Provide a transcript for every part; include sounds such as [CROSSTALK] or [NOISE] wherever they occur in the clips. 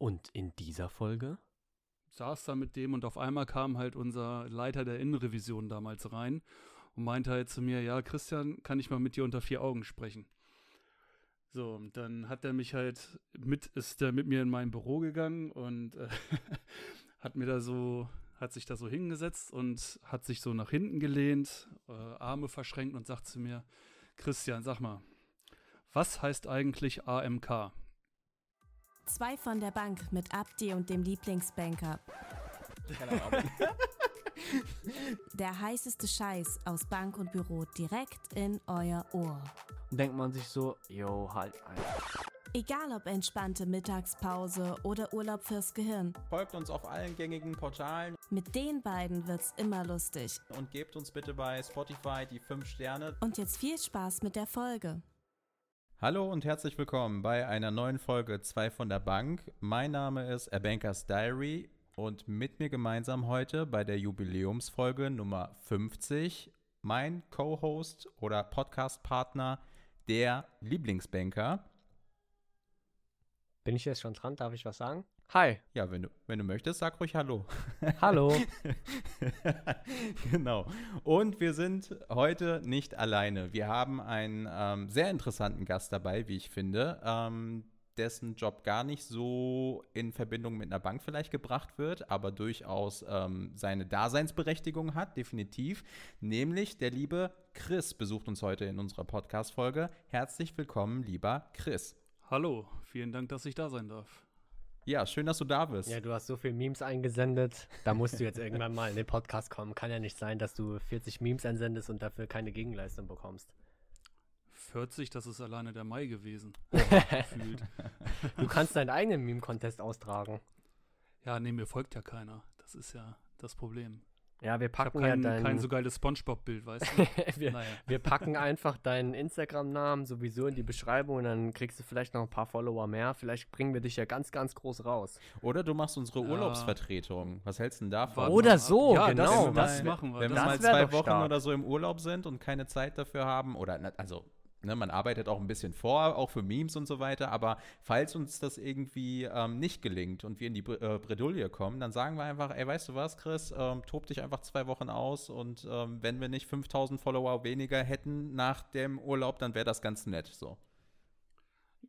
Und in dieser Folge? Saß da mit dem und auf einmal kam halt unser Leiter der Innenrevision damals rein und meinte halt zu mir, ja, Christian, kann ich mal mit dir unter vier Augen sprechen? So, dann hat er mich halt mit, ist er mit mir in mein Büro gegangen und äh, [LAUGHS] hat mir da so, hat sich da so hingesetzt und hat sich so nach hinten gelehnt, äh, Arme verschränkt und sagt zu mir, Christian, sag mal, was heißt eigentlich AMK? Zwei von der Bank mit Abdi und dem Lieblingsbanker. Keine Ahnung. Der heißeste Scheiß aus Bank und Büro direkt in euer Ohr. Denkt man sich so, yo, halt ein. Egal ob entspannte Mittagspause oder Urlaub fürs Gehirn, Folgt uns auf allen gängigen Portalen mit den beiden wird's immer lustig. und gebt uns bitte bei Spotify die 5 Sterne. Und jetzt viel Spaß mit der Folge. Hallo und herzlich willkommen bei einer neuen Folge 2 von der Bank. Mein Name ist A Bankers Diary und mit mir gemeinsam heute bei der Jubiläumsfolge Nummer 50 mein Co-Host oder Podcast-Partner, der Lieblingsbanker. Bin ich jetzt schon dran? Darf ich was sagen? Hi. Ja, wenn du, wenn du möchtest, sag ruhig Hallo. [LAUGHS] Hallo. genau. Und wir sind heute nicht alleine. Wir haben einen ähm, sehr interessanten Gast dabei, wie ich finde, ähm, dessen Job gar nicht so in Verbindung mit einer Bank vielleicht gebracht wird, aber durchaus ähm, seine Daseinsberechtigung hat, definitiv. Nämlich der liebe Chris besucht uns heute in unserer Podcast-Folge. Herzlich willkommen, lieber Chris. Hallo, vielen Dank, dass ich da sein darf. Ja, schön, dass du da bist. Ja, du hast so viel Memes eingesendet. Da musst du jetzt irgendwann mal in den Podcast kommen. Kann ja nicht sein, dass du 40 Memes einsendest und dafür keine Gegenleistung bekommst. 40, das ist alleine der Mai gewesen. [LAUGHS] Du kannst deinen eigenen Meme-Contest austragen. Ja, nee, mir folgt ja keiner. Das ist ja das Problem. Ja, wir Ich packen ja kein, deinen. kein so geiles Spongebob-Bild, weißt du? [LAUGHS] wir, naja. wir packen einfach deinen Instagram-Namen sowieso in die Beschreibung und dann kriegst du vielleicht noch ein paar Follower mehr. Vielleicht bringen wir dich ja ganz, ganz groß raus. Oder du machst unsere Ja. Urlaubsvertretung. Was hältst du denn davon? Oder so, ja, genau, Das, das machen wir. Wenn wir mal zwei Wochen stark. oder so im Urlaub sind und keine Zeit dafür haben, oder also, ne, man arbeitet auch ein bisschen vor, auch für Memes und so weiter, aber falls uns das irgendwie ähm, nicht gelingt und wir in die Bre äh, Bredouille kommen, dann sagen wir einfach, ey, weißt du was, Chris, ähm, tob dich einfach zwei Wochen aus und ähm, wenn wir nicht 5000 Follower weniger hätten nach dem Urlaub, dann wäre das ganz nett, so.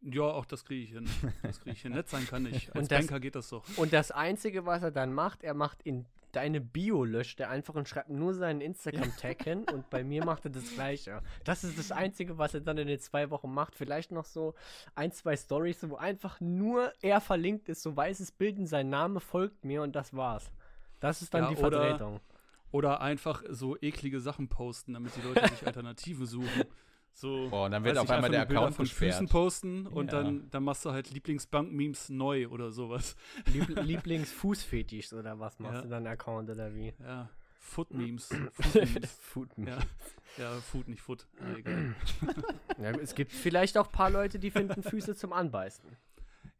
ja, auch das kriege ich hin. Das kriege ich hin. Nett sein kann ich. [LAUGHS] Als Und das- Banker geht das doch. Und das Einzige, was er dann macht, er macht in deine Bio löscht er einfach und schreibt nur seinen Instagram-Tag hin und bei mir macht er das [LAUGHS] Gleiche. Das ist das Einzige, was er dann in den zwei Wochen macht. Vielleicht noch so ein, zwei Stories, wo einfach nur er verlinkt ist, so weißes Bild und sein Name folgt mir und das war's. Das ist dann Ja, die Vertretung. Oder einfach so eklige Sachen posten, damit die Leute sich [LAUGHS] Alternativen suchen. So, Oh, und dann wird auf ich, einmal der Account von gesperrt. Füßen posten und Ja. dann, dann machst du halt Lieblingsbank-Memes neu oder sowas. Lieb [LAUGHS] Lieblingsfußfetisch oder was machst Ja. du dann Account oder wie? Ja, Foot-Memes. [LAUGHS] Food-Memes. Food ja. ja, Food, nicht Foot. Ja, egal. [LAUGHS] ja, es gibt vielleicht auch ein paar Leute, die finden Füße zum Anbeißen.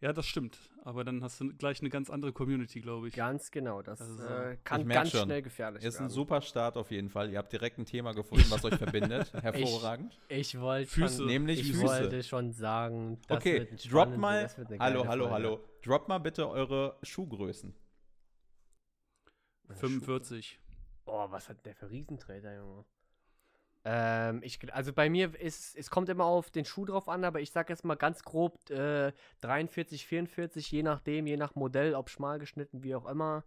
Ja, das stimmt. Aber dann hast du gleich eine ganz andere Community, glaube ich. Ganz genau. Das Also, äh, Ich kann ganz schon. schnell gefährlich Ist ein werden. super Start auf jeden Fall. Ihr habt direkt ein Thema gefunden, was euch verbindet. [LAUGHS] Hervorragend. Ich wollte Füße. schon, Nämlich ich Füße. wollte schon sagen, das okay, wird ein drop mal. das wird eine Hallo, hallo, Folge. hallo. Drop mal bitte eure Schuhgrößen. 45. Oh, was hat der für Riesenträger, Junge? Ähm, ich, also bei mir ist es kommt immer auf den Schuh drauf an, aber ich sag jetzt mal ganz grob äh, 43, 44, je nachdem, je nach Modell, ob schmal geschnitten, wie auch immer.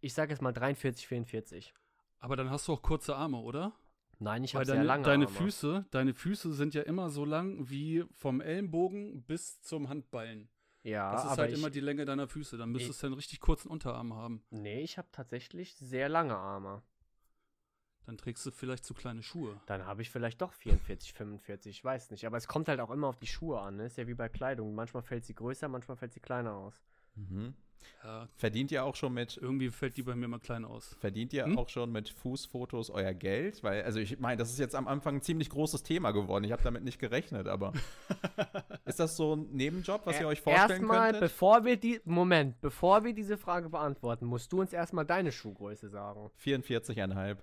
Ich sag jetzt mal 43, 44. Aber dann hast du auch kurze Arme, oder? Nein, ich habe sehr lange deine Arme. Füße, deine Füße sind ja immer so lang wie vom Ellenbogen bis zum Handballen. Ja, Das ist aber halt ich, immer die Länge deiner Füße. Dann müsstest du einen richtig kurzen Unterarm haben. Nee, ich habe tatsächlich sehr lange Arme. Dann trägst du vielleicht zu kleine Schuhe. Dann habe ich vielleicht doch 44, 45, ich weiß nicht. Aber es kommt halt auch immer auf die Schuhe an, ne? Ist ja wie bei Kleidung. Manchmal fällt sie größer, manchmal fällt sie kleiner aus. Mhm. Ja, Verdient ihr auch schon mit irgendwie fällt die bei mir mal klein aus. Verdient ihr Hm? auch schon mit Fußfotos euer Geld? Weil, also ich meine, das ist jetzt am Anfang ein ziemlich großes Thema geworden. Ich habe damit nicht gerechnet, aber [LAUGHS] ist das so ein Nebenjob, was ihr euch vorstellen erstmal, könntet? bevor wir die, Moment, bevor wir diese Frage beantworten, musst du uns erstmal deine Schuhgröße sagen. 44,5.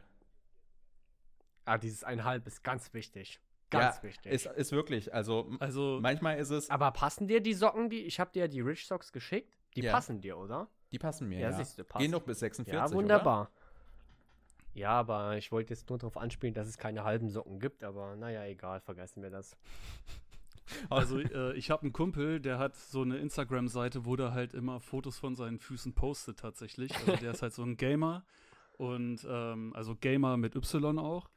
Ah, dieses einhalb ist ganz wichtig. Ganz ja, wichtig. Ist, ist wirklich, also, Also, manchmal ist es, Aber passen dir die Socken, die, ich habe dir ja die Rich Socks geschickt, Die Ja. passen dir, oder? Die passen mir, Ja, ja. siehst du, passt. Gehen doch bis 46, Ja, wunderbar. Ja, aber ich wollte jetzt nur darauf anspielen, dass es keine halben Socken gibt, aber naja, egal, vergessen wir das. [LAUGHS] Also äh, ich habe einen Kumpel, der hat so eine Instagram-Seite, wo der halt immer Fotos von seinen Füßen postet tatsächlich. Also der ist halt so ein Gamer und ähm, also Gamer mit Y auch.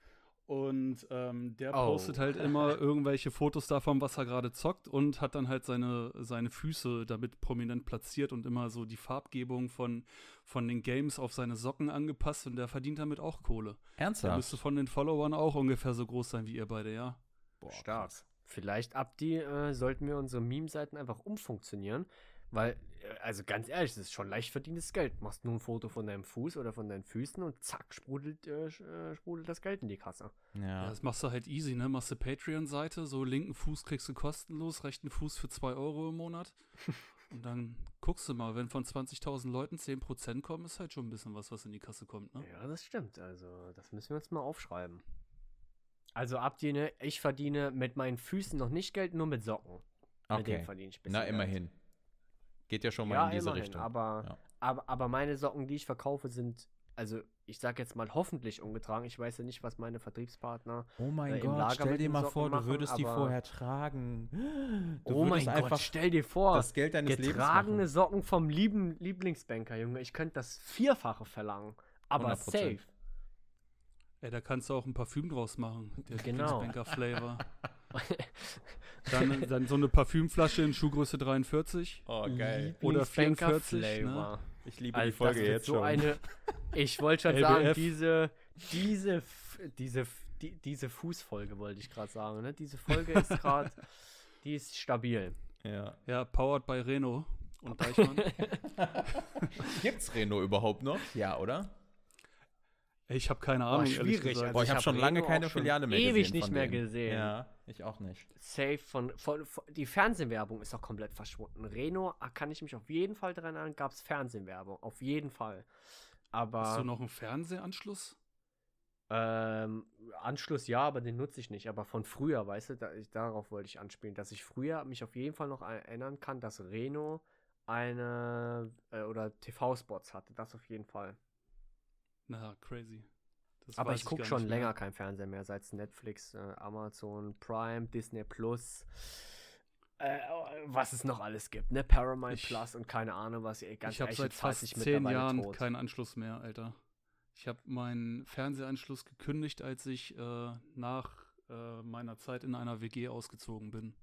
Und ähm, der Oh. postet halt immer [LAUGHS] irgendwelche Fotos davon, was er gerade zockt und hat dann halt seine, seine Füße damit prominent platziert und immer so die Farbgebung von, von den Games auf seine Socken angepasst und der verdient damit auch Kohle. Der Ernsthaft? müsste von den Followern auch ungefähr so groß sein wie ihr beide, ja. Boah, Stark. Vielleicht ab die äh, sollten wir unsere Meme-Seiten einfach umfunktionieren, weil, äh, also ganz ehrlich, das ist schon leicht verdientes Geld. Machst nur ein Foto von deinem Fuß oder von deinen Füßen und zack, sprudelt, äh, äh, sprudelt das Geld in die Kasse. Ja, Ja. das machst du halt easy, ne? Machst du Patreon-Seite, so linken Fuß kriegst du kostenlos, rechten Fuß für 2 Euro im Monat. [LAUGHS] Und dann guckst du mal, wenn von 20.000 Leuten 10% kommen, ist halt schon ein bisschen was, was in die Kasse kommt, ne? Ja, das stimmt. Also, das müssen wir uns mal aufschreiben. Also, Abdiene, ich verdiene mit meinen Füßen noch nicht Geld, nur mit Socken. Mit denen Okay. verdiene ich ein bisschen Na, Geld. Geht ja schon mal Ja, in diese immerhin, Richtung. aber, Ja. aber, aber meine Socken, die ich verkaufe, sind, also ich sag jetzt mal hoffentlich ungetragen. Ich weiß ja nicht, was meine Vertriebspartner. Oh mein äh, im Gott, Lager stell dir mal Socken vor, du machen, würdest die vorher tragen. Du oh mein Gott, einfach stell dir vor, das Geld deines Lebens getragene machen. Socken vom lieben Lieblingsbanker, Junge. Ich könnte das Vierfache verlangen. Aber 100%. safe. Ey, da kannst du auch ein Parfüm draus machen. Der Genau. Banker Flavor. [LAUGHS] Dann, dann so eine Parfümflasche in Schuhgröße 43. Oh, geil. Oder Lieblingsbanker 44, ne? Ich liebe Also die Folge jetzt so schon. eine. Ich wollte schon LBF. [LAUGHS] sagen, diese, diese, diese, die, diese Fußfolge wollte ich gerade sagen. Ne? Diese Folge ist gerade, [LAUGHS] die ist stabil. ja. Ja, powered by Renault und [LAUGHS] Deichmann. Gibt's Renault überhaupt noch? Ja, oder? Ich habe keine Boah, Ahnung. ehrlich schwierig, gesagt. also Boah, ich habe hab schon lange keine Filiale mehr ewig gesehen. nicht von mehr denen. gesehen. Ja, ich auch nicht. Safe von, von, von die Fernsehwerbung ist auch komplett verschwunden. Renault, ah, kann ich mich auf jeden Fall daran erinnern, gab es Fernsehwerbung. Auf jeden Fall. Aber. Hast du noch einen Fernsehanschluss? Ähm, Anschluss ja, aber den nutze ich nicht. Aber von früher, weißt du, da, ich, darauf wollte ich anspielen, dass ich früher mich auf jeden Fall noch erinnern kann, dass Reno eine äh, oder TV-Spots hatte. Das auf jeden Fall. Na, crazy. Das aber ich gucke schon mehr. länger kein Fernseher mehr, seit Netflix, äh, Amazon Prime, Disney Plus. Äh, was es noch alles gibt, ne? Paramount Ich- Plus und keine Ahnung, was ihr ganz ich habe seit fast zehn mittlerweile Jahren tot. keinen Anschluss mehr, Alter. Ich habe meinen Fernsehanschluss gekündigt, als ich äh, nach äh, meiner Zeit in einer WG ausgezogen bin.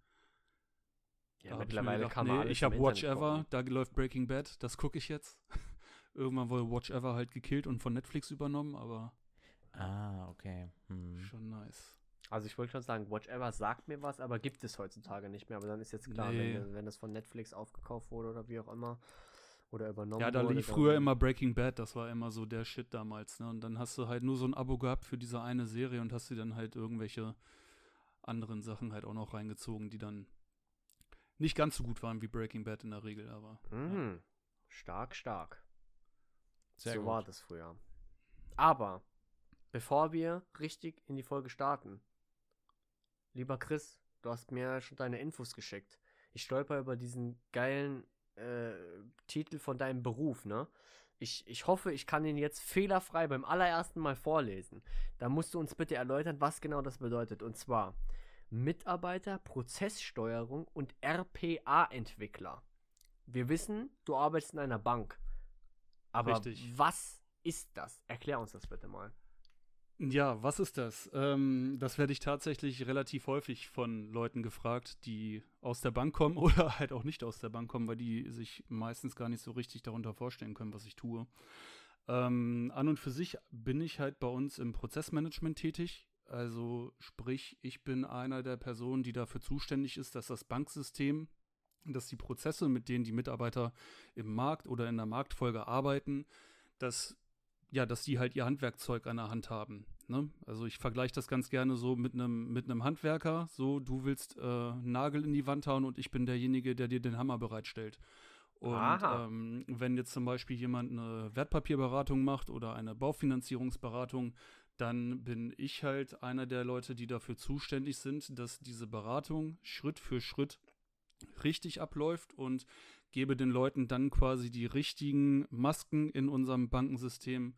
Ja, Da hab ich mir mittlerweile gedacht, kann man nee, alles ich habe Watch Ever, da läuft Breaking Bad, das gucke ich jetzt. [LAUGHS] Irgendwann wurde Watch Ever halt gekillt und von Netflix übernommen, aber Ah, okay. Hm. schon nice. Also ich wollte schon sagen, Watch Ever sagt mir was, aber gibt es heutzutage nicht mehr. Aber dann ist jetzt klar, Nee. wenn, wenn das von Netflix aufgekauft wurde oder wie auch immer oder übernommen Ja, da wurde. lief früher immer Breaking Bad, das war immer so der Shit damals, ne? Und dann hast du halt nur so ein Abo gehabt für diese eine Serie und hast dir dann halt irgendwelche anderen Sachen halt auch noch reingezogen, die dann nicht ganz so gut waren wie Breaking Bad in der Regel, aber Mhm. Stark, stark. Sehr so gut. war das früher. Aber bevor wir richtig in die Folge starten, lieber Chris, du hast mir schon deine Infos geschickt. Ich stolper über diesen geilen äh, Titel von deinem Beruf, ne? Ich, ich hoffe, ich kann ihn jetzt fehlerfrei beim allerersten Mal vorlesen. Da musst du uns bitte erläutern, was genau das bedeutet. Und zwar Mitarbeiter, Prozesssteuerung und RPA-Entwickler. Wir wissen, du arbeitest in einer Bank. Aber Richtig. was ist das? Erklär uns das bitte mal. Ja, was ist das? Ähm, das werde ich tatsächlich relativ häufig von Leuten gefragt, die aus der Bank kommen [LAUGHS] oder halt auch nicht aus der Bank kommen, weil die sich meistens gar nicht so richtig darunter vorstellen können, was ich tue. Ähm, an und für sich bin ich halt bei uns im Prozessmanagement tätig. Also sprich, ich bin einer der Personen, die dafür zuständig ist, dass das Banksystem, dass die Prozesse, mit denen die Mitarbeiter im Markt oder in der Marktfolge arbeiten, dass ja, dass die halt ihr Handwerkzeug an der Hand haben. Ne? Also ich vergleiche das ganz gerne so mit einem mit einem Handwerker. So, du willst äh, einen Nagel in die Wand hauen und ich bin derjenige, der dir den Hammer bereitstellt. Und ähm, wenn jetzt zum Beispiel jemand eine Wertpapierberatung macht oder eine Baufinanzierungsberatung, dann bin ich halt einer der Leute, die dafür zuständig sind, dass diese Beratung Schritt für Schritt richtig abläuft und gebe den Leuten dann quasi die richtigen Masken in unserem Bankensystem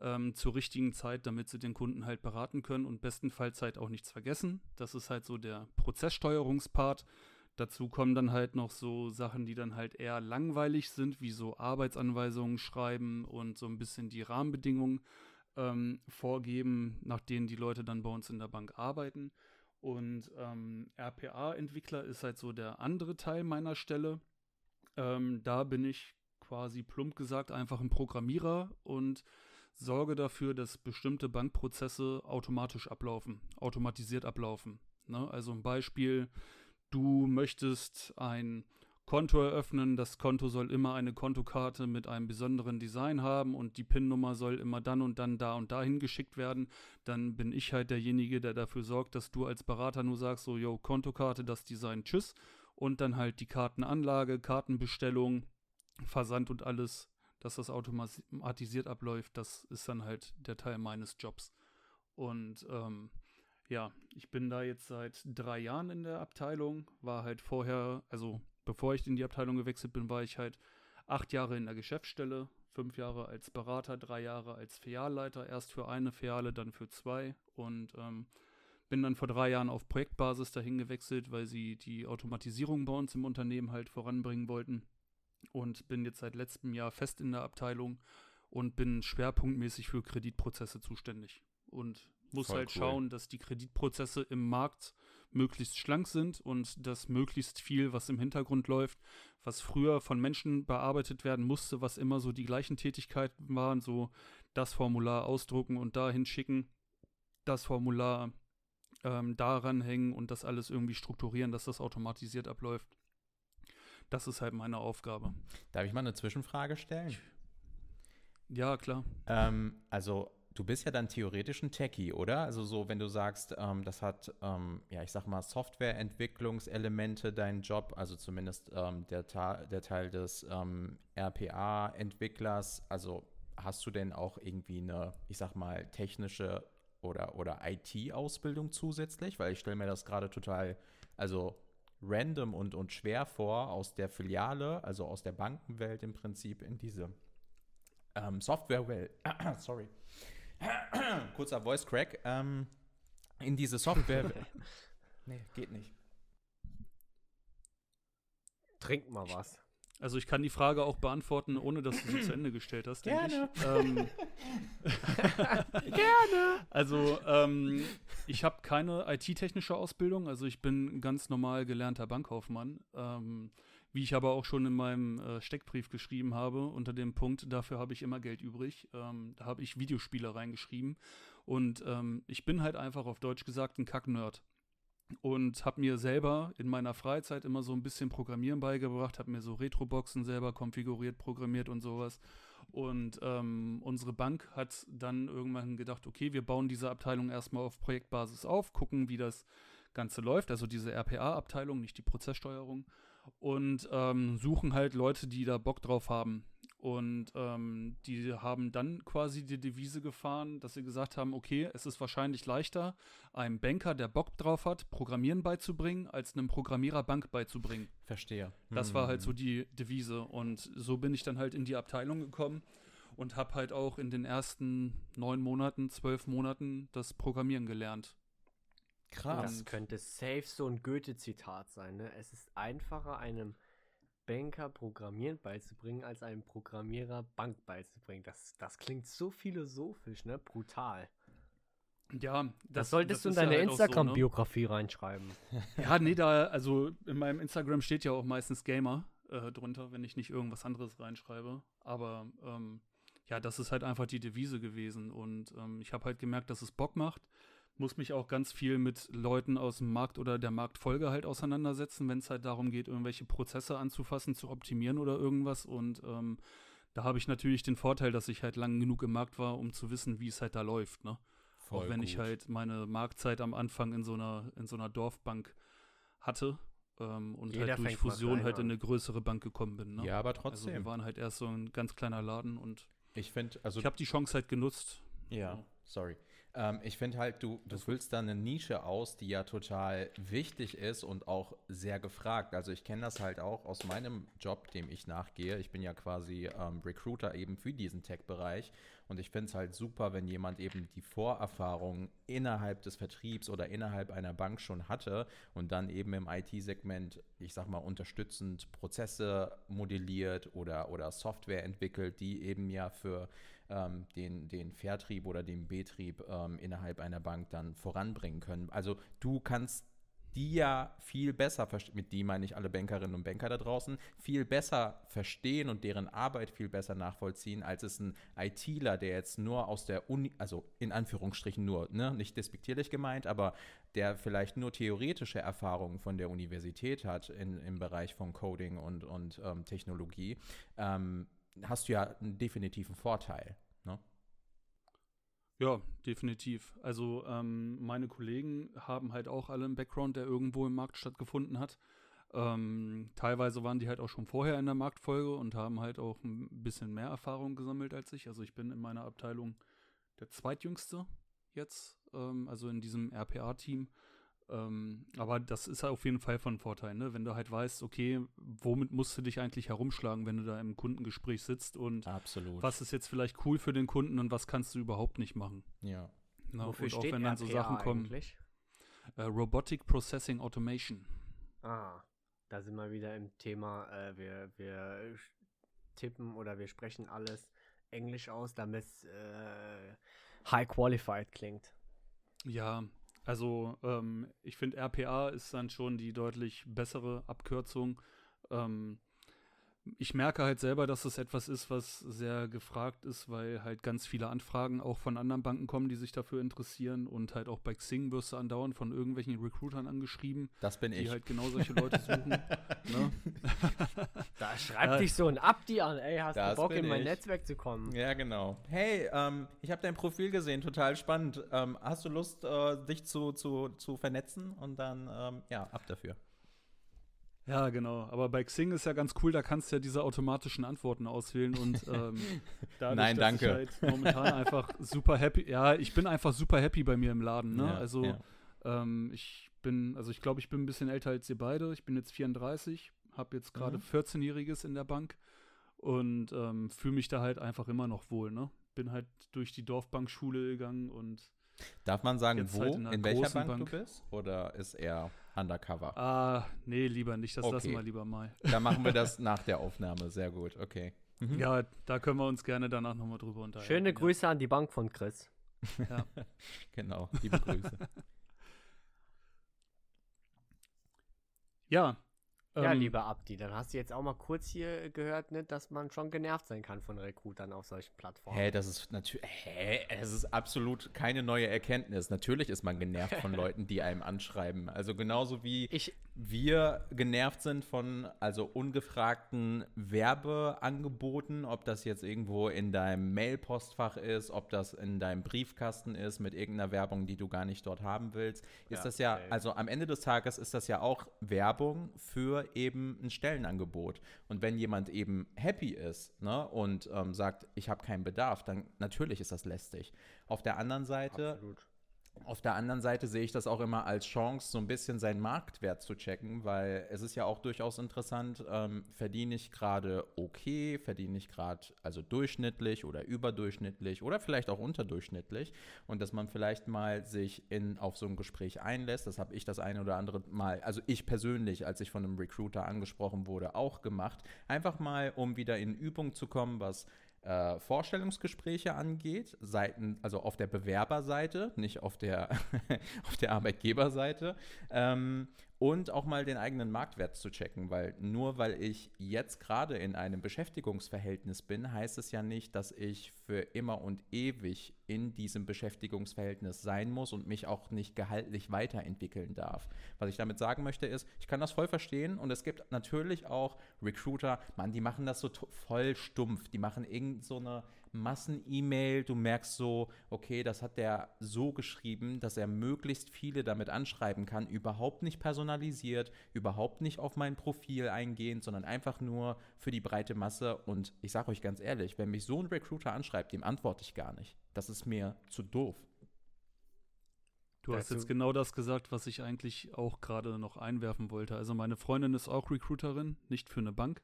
ähm, zur richtigen Zeit, damit sie den Kunden halt beraten können und bestenfalls halt auch nichts vergessen. Das ist halt so der Prozesssteuerungspart. Dazu kommen dann halt noch so Sachen, die dann halt eher langweilig sind, wie so Arbeitsanweisungen schreiben und so ein bisschen die Rahmenbedingungen ähm, vorgeben, nach denen die Leute dann bei uns in der Bank arbeiten. Und ähm, RPA-Entwickler ist halt so der andere Teil meiner Stelle. Ähm, da bin ich quasi plump gesagt einfach ein Programmierer und sorge dafür, dass bestimmte Bankprozesse automatisch ablaufen, automatisiert ablaufen. Ne? Also ein Beispiel, du möchtest ein Konto eröffnen, das Konto soll immer eine Kontokarte mit einem besonderen Design haben und die PIN-Nummer soll immer dann und dann da und dahin geschickt werden, dann bin ich halt derjenige, der dafür sorgt, dass du als Berater nur sagst, so, yo, Kontokarte, das Design, tschüss. Und dann halt die Kartenanlage, Kartenbestellung, Versand und alles, dass das automatisiert abläuft, das ist dann halt der Teil meines Jobs. Und ähm, ja, ich bin da jetzt seit drei Jahren in der Abteilung, war halt vorher, also bevor ich in die Abteilung gewechselt bin, war ich halt acht Jahre in der Geschäftsstelle, fünf Jahre als Berater, drei Jahre als Filialleiter, erst für eine Filiale, dann für zwei und ähm, bin dann vor drei Jahren auf Projektbasis dahin gewechselt, weil sie die Automatisierung bei uns im Unternehmen halt voranbringen wollten und bin jetzt seit letztem Jahr fest in der Abteilung und bin schwerpunktmäßig für Kreditprozesse zuständig und muss Voll halt cool. schauen, dass die Kreditprozesse im Markt möglichst schlank sind und dass möglichst viel, was im Hintergrund läuft, was früher von Menschen bearbeitet werden musste, was immer so die gleichen Tätigkeiten waren, so das Formular ausdrucken und dahin schicken, das Formular ähm, daran hängen und das alles irgendwie strukturieren, dass das automatisiert abläuft. Das ist halt meine Aufgabe. Darf ich mal eine Zwischenfrage stellen? Ja, klar. Ähm, also Du bist ja dann theoretisch ein Techie, oder? Also so, wenn du sagst, ähm, das hat, ähm, ja, ich sag mal, Softwareentwicklungselemente, dein Job, also zumindest ähm, der, der, Teil des ähm, RPA-Entwicklers, also hast du denn auch irgendwie eine, ich sag mal, technische oder, oder IT-Ausbildung zusätzlich? Weil ich stelle mir das gerade total, also random und, und schwer vor, aus der Filiale, also aus der Bankenwelt im Prinzip in diese ähm, Softwarewelt, [CLEARS THROAT] sorry, [COUGHS] kurzer Voice Crack, ähm, in diese Software. [LAUGHS] nee, geht nicht. Trink mal was. Also ich kann die Frage auch beantworten, ohne dass du sie zu Ende gestellt hast, Gerne. Ich. Ähm, [LAUGHS] Gerne. Also ähm, ich habe keine IT-technische Ausbildung, also ich bin ganz normal gelernter Bankkaufmann. Ähm, wie ich aber auch schon in meinem äh, Steckbrief geschrieben habe, unter dem Punkt, dafür habe ich immer Geld übrig. Ähm, da habe ich Videospiele reingeschrieben. Und ähm, ich bin halt einfach auf Deutsch gesagt ein Kack-Nerd. Und habe mir selber in meiner Freizeit immer so ein bisschen Programmieren beigebracht, habe mir so Retro-Boxen selber konfiguriert, programmiert und sowas. Und ähm, unsere Bank hat dann irgendwann gedacht, okay, wir bauen diese Abteilung erstmal auf Projektbasis auf, gucken, wie das Ganze läuft. Also diese RPA-Abteilung, nicht die Prozesssteuerung und ähm, suchen halt Leute, die da Bock drauf haben. Und ähm, die haben dann quasi die Devise gefahren, dass sie gesagt haben, okay, es ist wahrscheinlich leichter, einem Banker, der Bock drauf hat, Programmieren beizubringen, als einem Programmierer Bank beizubringen. Verstehe. Das hm. war halt so die Devise. Und so bin ich dann halt in die Abteilung gekommen und habe halt auch in den ersten neun Monaten, zwölf Monaten das Programmieren gelernt. Krass. Das könnte safe so ein Goethe-Zitat sein. Ne? Es ist einfacher, einem Banker Programmieren beizubringen, als einem Programmierer Bank beizubringen. Das, das klingt so philosophisch, ne? Brutal. Ja, das, das solltest das du in deine halt Instagram-Biografie so, ne? reinschreiben. [LAUGHS] Ja, nee, da, also in meinem Instagram steht ja auch meistens Gamer äh, drunter, wenn ich nicht irgendwas anderes reinschreibe. Aber ähm, ja, das ist halt einfach die Devise gewesen. Und ähm, ich habe halt gemerkt, dass es Bock macht muss mich auch ganz viel mit Leuten aus dem Markt oder der Marktfolge halt auseinandersetzen, wenn es halt darum geht, irgendwelche Prozesse anzufassen, zu optimieren oder irgendwas. Und ähm, da habe ich natürlich den Vorteil, dass ich halt lang genug im Markt war, um zu wissen, wie es halt da läuft. Ne? Voll auch wenn gut. ich halt meine Marktzeit am Anfang in so einer, in so einer Dorfbank hatte. Ähm, und Jeder halt durch Fusion halt in eine größere Bank gekommen bin. Ne? Ja, aber trotzdem. Also wir waren halt erst so ein ganz kleiner Laden und ich finde, also ich habe die Chance halt genutzt. Ja, sorry. Ähm, ich finde halt, du, du füllst da eine Nische aus, die ja total wichtig ist und auch sehr gefragt. Also ich kenne das halt auch aus meinem Job, dem ich nachgehe. Ich bin ja quasi ähm, Recruiter eben für diesen Tech-Bereich. Und ich finde es halt super, wenn jemand eben die Vorerfahrung innerhalb des Vertriebs oder innerhalb einer Bank schon hatte und dann eben im IT-Segment, ich sag mal, unterstützend Prozesse modelliert oder, oder Software entwickelt, die eben ja für ähm, den, den Vertrieb oder den Betrieb ähm, innerhalb einer Bank dann voranbringen können. Also du kannst die ja viel besser, mit die meine ich alle Bankerinnen und Banker da draußen, viel besser verstehen und deren Arbeit viel besser nachvollziehen, als es ein ITler, der jetzt nur aus der Uni, also in Anführungsstrichen nur, ne, nicht despektierlich gemeint, aber der vielleicht nur theoretische Erfahrungen von der Universität hat in, im Bereich von Coding und, und ähm, Technologie, ähm, hast du ja einen definitiven Vorteil. Ne? Ja, definitiv. Also ähm, meine Kollegen haben halt auch alle einen Background, der irgendwo im Markt stattgefunden hat. Ähm, teilweise waren die halt auch schon vorher in der Marktfolge und haben halt auch ein bisschen mehr Erfahrung gesammelt als ich. Also ich bin in meiner Abteilung der zweitjüngste jetzt, ähm, also in diesem RPA-Team. Ähm, aber das ist auf jeden Fall von Vorteil, ne? wenn du halt weißt, okay, womit musst du dich eigentlich herumschlagen, wenn du da im Kundengespräch sitzt und Absolut. was ist jetzt vielleicht cool für den Kunden und was kannst du überhaupt nicht machen. Ja. Na, Wofür und auch wenn dann RPA so Sachen kommen. Äh, Robotic Processing Automation. Ah, da sind wir wieder im Thema, äh, wir, wir tippen oder wir sprechen alles Englisch aus, damit es äh, high qualified klingt. Ja, also ähm, ich finde RPA ist dann schon die deutlich bessere Abkürzung. Ähm, ich merke halt selber, dass es etwas ist, was sehr gefragt ist, weil halt ganz viele Anfragen auch von anderen Banken kommen, die sich dafür interessieren und halt auch bei Xing wirst du andauernd von irgendwelchen Recruitern angeschrieben. Das bin die ich. Die halt genau solche Leute suchen. [LAUGHS] ne? [LAUGHS] Da schreibt ja. dich so ein Abdi an, ey, hast das du Bock in mein ich. Netzwerk zu kommen? Ja, genau. Hey, ähm, ich habe dein Profil gesehen, total spannend. Ähm, hast du Lust, äh, dich zu, zu, zu vernetzen und dann, ähm, ja, ab dafür. Ja, genau. Aber bei Xing ist ja ganz cool, da kannst du ja diese automatischen Antworten auswählen und [LAUGHS] ähm, dadurch, Nein, danke. Halt momentan einfach super happy. Ja, ich bin einfach super happy bei mir im Laden. Ne? Ja, also ja. Ähm, ich bin, also ich glaube, ich bin ein bisschen älter als ihr beide. Ich bin jetzt 34, habe jetzt gerade mhm. 14-Jähriges in der Bank und ähm, fühle mich da halt einfach immer noch wohl. Ne? Bin halt durch die Dorfbankschule gegangen und Darf man sagen, wo, halt in, in welcher Bank, Bank, du bist? Oder ist er undercover? Ah, nee, lieber nicht. Das okay. lassen wir lieber mal. [LAUGHS] Dann machen wir das [LAUGHS] nach der Aufnahme. Sehr gut, okay. Mhm. Ja, da können wir uns gerne danach nochmal drüber unterhalten. Schöne Grüße ja. an die Bank von Chris. Ja. [LAUGHS] genau, liebe Grüße. ja, ja, ähm, lieber Abdi, dann hast du jetzt auch mal kurz hier gehört, ne, dass man schon genervt sein kann von Recruitern auf solchen Plattformen. Hä, das ist natürlich, hä, es ist absolut keine neue Erkenntnis. Natürlich ist man genervt von [LAUGHS] Leuten, die einem anschreiben. Also genauso wie ich, wir genervt sind von also ungefragten Werbeangeboten, ob das jetzt irgendwo in deinem Mailpostfach ist, ob das in deinem Briefkasten ist mit irgendeiner Werbung, die du gar nicht dort haben willst, ist ja, das ja, okay. also am Ende des Tages ist das ja auch Werbung für eben ein Stellenangebot. Und wenn jemand eben happy ist ne, und ähm, sagt, ich habe keinen Bedarf, dann natürlich ist das lästig. Auf der anderen Seite Absolut. Auf der anderen Seite sehe ich das auch immer als Chance, so ein bisschen seinen Marktwert zu checken, weil es ist ja auch durchaus interessant, ähm, verdiene ich gerade okay, verdiene ich gerade also durchschnittlich oder überdurchschnittlich oder vielleicht auch unterdurchschnittlich. Und dass man vielleicht mal sich in, auf so ein Gespräch einlässt, das habe ich das eine oder andere Mal, also ich persönlich, als ich von einem Recruiter angesprochen wurde, auch gemacht, einfach mal, um wieder in Übung zu kommen, was äh, Vorstellungsgespräche angeht, Seiten, also auf der Bewerberseite, nicht auf der, [LAUGHS] auf der Arbeitgeberseite. Ähm, und auch mal den eigenen Marktwert zu checken, weil nur weil ich jetzt gerade in einem Beschäftigungsverhältnis bin, heißt es ja nicht, dass ich für immer und ewig in diesem Beschäftigungsverhältnis sein muss und mich auch nicht gehaltlich weiterentwickeln darf. Was ich damit sagen möchte ist, ich kann das voll verstehen und es gibt natürlich auch Recruiter, man, die machen das so voll stumpf, die machen irgend so eine Massen-E-Mail, du merkst so, okay, das hat der so geschrieben, dass er möglichst viele damit anschreiben kann, überhaupt nicht personalisiert, überhaupt nicht auf mein Profil eingehend, sondern einfach nur für die breite Masse. Und ich sage euch ganz ehrlich, wenn mich so ein Recruiter anschreibt, dem antworte ich gar nicht. Das ist mir zu doof. Du hast jetzt genau das gesagt, was ich eigentlich auch gerade noch einwerfen wollte. Also meine Freundin ist auch Recruiterin, nicht für eine Bank,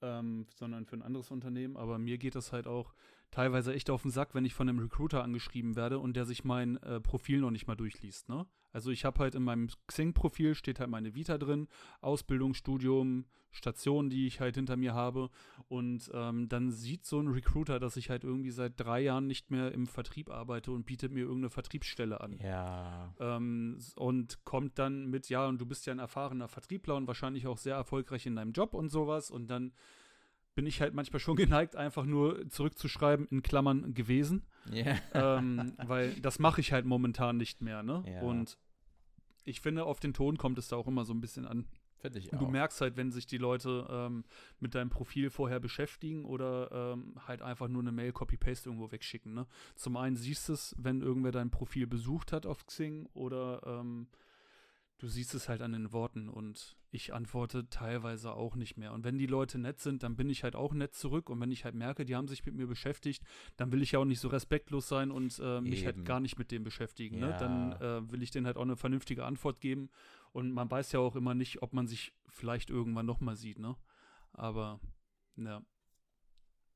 ähm, sondern für ein anderes Unternehmen. Aber mir geht das halt auch teilweise echt auf den Sack, wenn ich von einem Recruiter angeschrieben werde und der sich mein äh, Profil noch nicht mal durchliest. Ne? Also ich habe halt in meinem Xing-Profil steht halt meine Vita drin, Ausbildung, Studium, Stationen, die ich halt hinter mir habe. Und ähm, dann sieht so ein Recruiter, dass ich halt irgendwie seit drei Jahren nicht mehr im Vertrieb arbeite und bietet mir irgendeine Vertriebsstelle an. Ja. Ähm, und kommt dann mit, ja, und du bist ja ein erfahrener Vertriebler und wahrscheinlich auch sehr erfolgreich in deinem Job und sowas. Und dann bin ich halt manchmal schon [LAUGHS] geneigt, einfach nur zurückzuschreiben, in Klammern gewesen. Ja. ähm, weil das mache ich halt momentan nicht mehr, ne? Ja. Und ich finde, auf den Ton kommt es da auch immer so ein bisschen an. Finde ich Und du auch. merkst halt, wenn sich die Leute ähm, mit deinem Profil vorher beschäftigen oder ähm, halt einfach nur eine Mail Copy-Paste irgendwo wegschicken. Ne? Zum einen siehst du es, wenn irgendwer dein Profil besucht hat auf Xing oder ähm, du siehst es halt an den Worten und ich antworte teilweise auch nicht mehr. Und wenn die Leute nett sind, dann bin ich halt auch nett zurück und wenn ich halt merke, die haben sich mit mir beschäftigt, dann will ich ja auch nicht so respektlos sein und äh, mich halt gar nicht mit dem beschäftigen. Ne? Ja. Dann äh, will ich denen halt auch eine vernünftige Antwort geben und man weiß ja auch immer nicht, ob man sich vielleicht irgendwann nochmal sieht, ne? Aber, ja.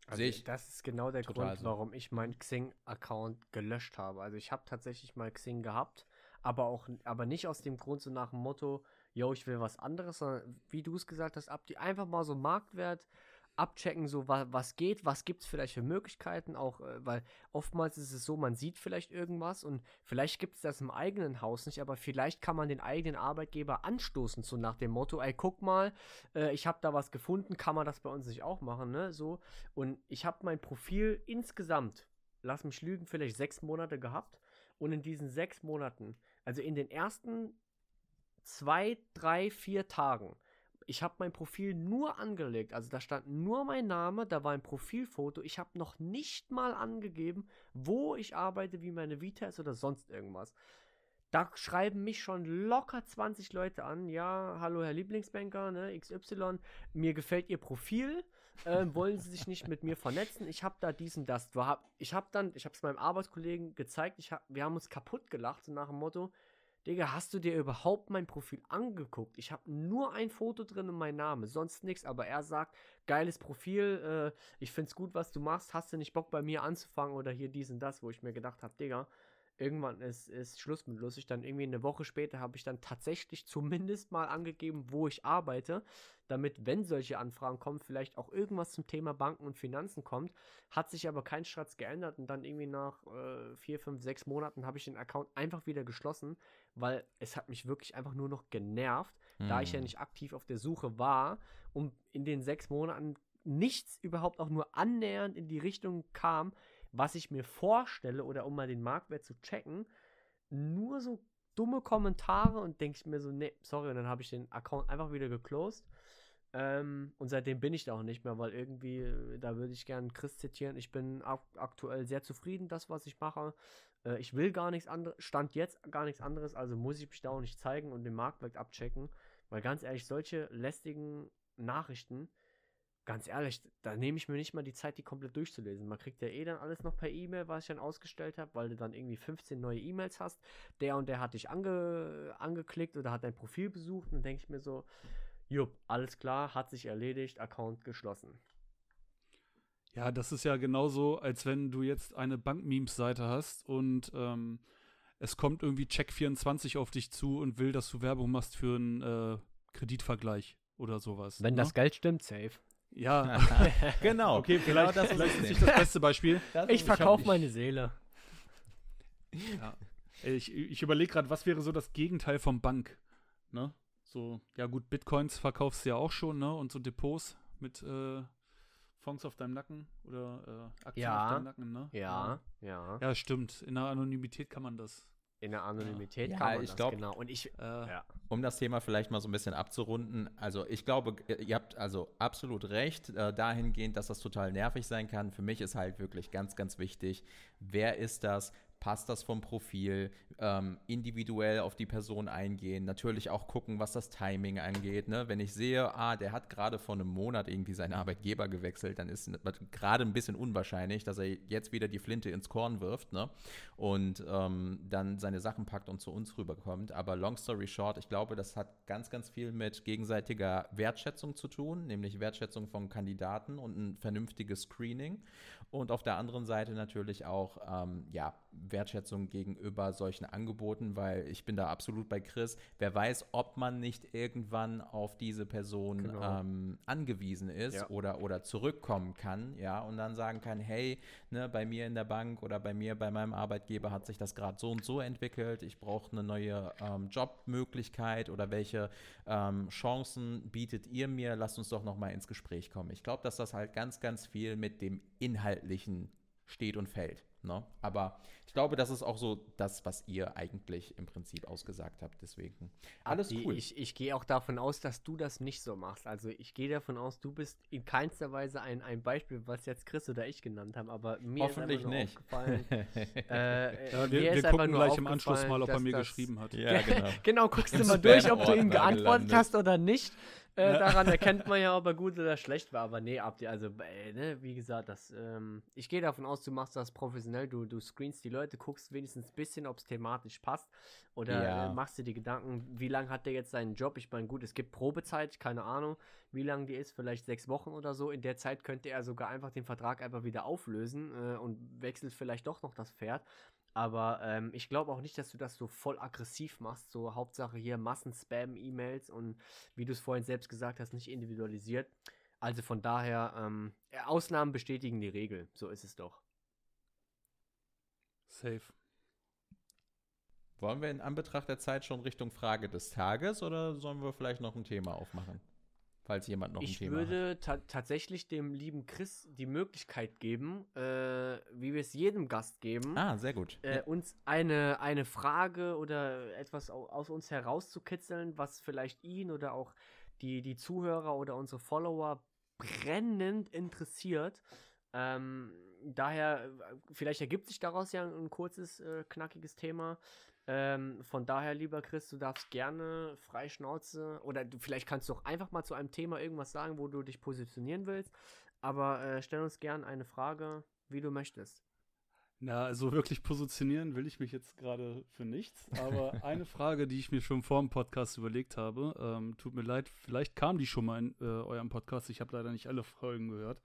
Also ich das ist genau der Grund, so. warum ich meinen Xing-Account gelöscht habe. Also ich habe tatsächlich mal Xing gehabt, aber auch, aber nicht aus dem Grund so nach dem Motto, yo, ich will was anderes, sondern wie du es gesagt hast, ab die einfach mal so Marktwert abchecken, so wa was geht, was gibt es vielleicht für Möglichkeiten, auch, äh, weil oftmals ist es so, man sieht vielleicht irgendwas und vielleicht gibt es das im eigenen Haus nicht, aber vielleicht kann man den eigenen Arbeitgeber anstoßen, so nach dem Motto, ey, guck mal, äh, ich habe da was gefunden, kann man das bei uns nicht auch machen, ne, so, und ich habe mein Profil insgesamt, lass mich lügen, vielleicht sechs Monate gehabt. Und in diesen sechs Monaten, also in den ersten zwei, drei, vier Tagen, ich habe mein Profil nur angelegt. Also da stand nur mein Name, da war ein Profilfoto. Ich habe noch nicht mal angegeben, wo ich arbeite, wie meine Vita ist oder sonst irgendwas. Da schreiben mich schon locker 20 Leute an. Ja, hallo Herr Lieblingsbanker, ne, XY. Mir gefällt Ihr Profil. Ähm, wollen Sie sich nicht mit mir vernetzen? Ich habe da diesen, das. Ich habe dann, ich habe es meinem Arbeitskollegen gezeigt. Ich hab, wir haben uns kaputt gelacht, so nach dem Motto, Digga, hast du dir überhaupt mein Profil angeguckt? Ich habe nur ein Foto drin und mein Name, sonst nichts. Aber er sagt, geiles Profil, äh, ich find's gut, was du machst. Hast du nicht Bock bei mir anzufangen oder hier dies und das, wo ich mir gedacht habe, Digga, irgendwann ist, ist Schluss mit lustig. Dann irgendwie eine Woche später habe ich dann tatsächlich zumindest mal angegeben, wo ich arbeite, damit, wenn solche Anfragen kommen, vielleicht auch irgendwas zum Thema Banken und Finanzen kommt. Hat sich aber kein Schatz geändert und dann irgendwie nach äh, vier, fünf, sechs Monaten habe ich den Account einfach wieder geschlossen, weil es hat mich wirklich einfach nur noch genervt, da ich ja Hm. nicht aktiv auf der Suche war und in den sechs Monaten nichts überhaupt auch nur annähernd in die Richtung kam, was ich mir vorstelle oder um mal den Marktwert zu checken, nur so dumme Kommentare und denke ich mir so, nee, sorry, und dann habe ich den Account einfach wieder geclosed. Ähm, und seitdem bin ich da auch nicht mehr, weil irgendwie, äh, da würde ich gerne Chris zitieren, ich bin ak aktuell sehr zufrieden, das, was ich mache. Äh, ich will gar nichts anderes, stand jetzt gar nichts anderes, also muss ich mich da auch nicht zeigen und den Marktwert abchecken. Weil ganz ehrlich, solche lästigen Nachrichten, ganz ehrlich, da nehme ich mir nicht mal die Zeit, die komplett durchzulesen. Man kriegt ja eh dann alles noch per E-Mail, was ich dann ausgestellt habe, weil du dann irgendwie 15 neue E-Mails hast. Der und der hat dich ange angeklickt oder hat dein Profil besucht. Und dann denke ich mir so, jupp, alles klar, hat sich erledigt, Account geschlossen. Ja, das ist ja genauso, als wenn du jetzt eine Bank-Memes-Seite hast und ähm, es kommt irgendwie Check24 auf dich zu und will, dass du Werbung machst für einen äh, Kreditvergleich oder sowas. Wenn ne? das Geld stimmt, safe. Ja, [LAUGHS] genau. okay, vielleicht, das ist vielleicht ist nicht. das beste Beispiel. [LAUGHS] Das Ich verkaufe meine Seele. Ja. Ich, ich überlege gerade, was wäre so das Gegenteil vom Bank? Ne? So, ja gut, Bitcoins verkaufst du ja auch schon, ne? Und so Depots mit äh, Fonds auf deinem Nacken oder äh, Aktien Ja. auf deinem Nacken, ne? Ja, ja. Ja, stimmt. In der Anonymität kann man das. In der Anonymität Ja, kann man ich das, glaub- genau. Und ich, Äh, ja. Um das Thema vielleicht mal so ein bisschen abzurunden, also ich glaube, ihr habt also absolut recht, äh, dahingehend, dass das total nervig sein kann. Für mich ist halt wirklich ganz, ganz wichtig, wer ist das? Passt das vom Profil, ähm, individuell auf die Person eingehen, natürlich auch gucken, was das Timing angeht. Ne? Wenn ich sehe, ah, der hat gerade vor einem Monat irgendwie seinen Arbeitgeber gewechselt, dann ist gerade ein bisschen unwahrscheinlich, dass er jetzt wieder die Flinte ins Korn wirft ne? und ähm, dann seine Sachen packt und zu uns rüberkommt. Aber long story short, ich glaube, das hat ganz, ganz viel mit gegenseitiger Wertschätzung zu tun, nämlich Wertschätzung von Kandidaten und ein vernünftiges Screening. Und auf der anderen Seite natürlich auch, ähm, ja, Wertschätzung gegenüber solchen Angeboten, weil ich bin da absolut bei Chris. Wer weiß, ob man nicht irgendwann auf diese Person genau. ähm, angewiesen ist ja. oder, oder zurückkommen kann, ja, und dann sagen kann, hey, ne, bei mir in der Bank oder bei mir, bei meinem Arbeitgeber hat sich das gerade so und so entwickelt, ich brauche eine neue ähm, Jobmöglichkeit oder welche ähm, Chancen bietet ihr mir, lasst uns doch nochmal ins Gespräch kommen. Ich glaube, dass das halt ganz, ganz viel mit dem Inhaltlichen steht und fällt. Ne? Aber ich glaube, das ist auch so das, was ihr eigentlich im Prinzip ausgesagt habt. Deswegen alles Abdi, cool. Ich, ich gehe auch davon aus, dass du das nicht so machst. Also ich gehe davon aus, du bist in keinster Weise ein, ein Beispiel, was jetzt Chris oder ich genannt haben. Aber mir Hoffentlich ist einfach nur nicht. aufgefallen. [LAUGHS] äh, ja, wir, wir gucken gleich im Anschluss mal, ob er mir geschrieben hat. Ja, [LAUGHS] genau. genau, guckst du mal durch, ob du ihm geantwortet hast oder nicht. Äh, daran [LAUGHS] erkennt man ja, ob er gut oder schlecht war. Aber nee, Abdi, also, ey, ne, wie gesagt, das, ähm, ich gehe davon aus, du machst das professionell. Du, du screenst die Leute, guckst wenigstens ein bisschen, ob es thematisch passt. Oder ja. äh, machst dir die Gedanken, wie lange hat der jetzt seinen Job? Ich meine, gut, es gibt Probezeit, keine Ahnung, wie lange die ist, vielleicht sechs Wochen oder so. In der Zeit könnte er sogar einfach den Vertrag einfach wieder auflösen äh, und wechselt vielleicht doch noch das Pferd. Aber ähm, ich glaube auch nicht, dass du das so voll aggressiv machst. So Hauptsache hier Massen-Spam-E-Mails und wie du es vorhin selbst gesagt hast, nicht individualisiert. Also von daher, ähm, Ausnahmen bestätigen die Regel. So ist es doch. Safe. Wollen wir in Anbetracht der Zeit schon Richtung Frage des Tages oder sollen wir vielleicht noch ein Thema aufmachen? Falls jemand noch ein ich Thema hat. Ich würde ta tatsächlich dem lieben Chris die Möglichkeit geben, äh, wie wir es jedem Gast geben. Ah, sehr gut. Äh, ja. Uns eine, eine Frage oder etwas aus uns herauszukitzeln, was vielleicht ihn oder auch die, die Zuhörer oder unsere Follower brennend interessiert. Ähm, daher, vielleicht ergibt sich daraus ja ein kurzes, äh, knackiges Thema. Ähm, von daher, lieber Chris, du darfst gerne frei Schnauze oder du, vielleicht kannst du auch einfach mal zu einem Thema irgendwas sagen, wo du dich positionieren willst. Aber äh, stell uns gerne eine Frage, wie du möchtest. Na, also wirklich positionieren will ich mich jetzt gerade für nichts. Aber [LAUGHS] eine Frage, die ich mir schon vor dem Podcast überlegt habe, ähm, tut mir leid, vielleicht kam die schon mal in äh, eurem Podcast. Ich habe leider nicht alle Folgen gehört.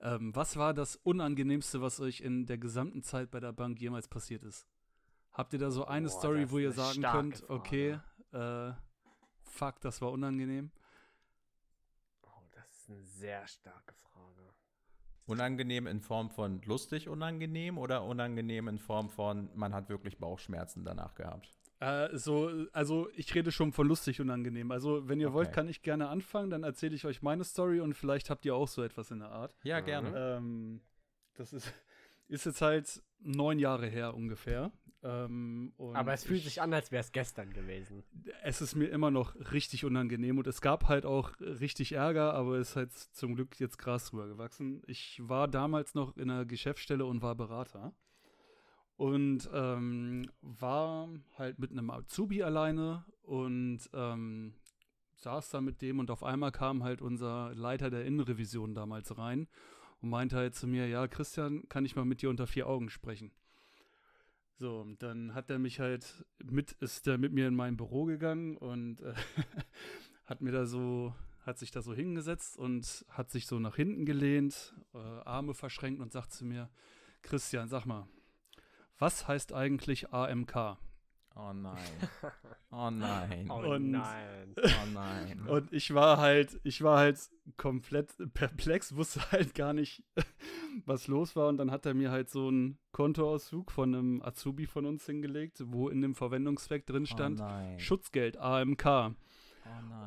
Ähm, was war das Unangenehmste, was euch in der gesamten Zeit bei der Bank jemals passiert ist? Habt ihr da so eine Boah, Story, wo ihr sagen könnt, Frage. okay, äh, fuck, das war unangenehm? Oh, das ist eine sehr starke Frage. Unangenehm in Form von lustig unangenehm oder unangenehm in Form von, man hat wirklich Bauchschmerzen danach gehabt? Äh, so, also ich rede schon von lustig unangenehm. Also, wenn ihr okay. wollt, kann ich gerne anfangen, dann erzähle ich euch meine Story und vielleicht habt ihr auch so etwas in der Art. Ja, gerne. Ähm, das ist, ist jetzt halt neun Jahre her ungefähr. Ähm, Aber es fühlt ich, sich an, als wäre es gestern gewesen. Es ist mir immer noch richtig unangenehm und es gab halt auch richtig Ärger, aber es ist halt zum Glück jetzt Gras drüber gewachsen. Ich war damals noch in einer Geschäftsstelle und war Berater und ähm, war halt mit einem Azubi alleine und ähm, saß da mit dem und auf einmal kam halt unser Leiter der Innenrevision damals rein und meinte halt zu mir, ja, Christian, kann ich mal mit dir unter vier Augen sprechen? So, dann hat er mich halt mit, ist er mit mir in mein Büro gegangen und äh, [LAUGHS] hat mir da so, hat sich da so hingesetzt und hat sich so nach hinten gelehnt, äh, Arme verschränkt und sagt zu mir, Christian, sag mal, was heißt eigentlich AMK? Oh nein. Oh nein. [LAUGHS] Oh und, nein. Oh nein. Und ich war halt, ich war halt komplett perplex, [LAUGHS] wusste halt gar nicht, [LAUGHS] was los war. Und dann hat er mir halt so einen Kontoauszug von einem Azubi von uns hingelegt, wo in dem Verwendungszweck drin oh stand, oh Schutzgeld AMK.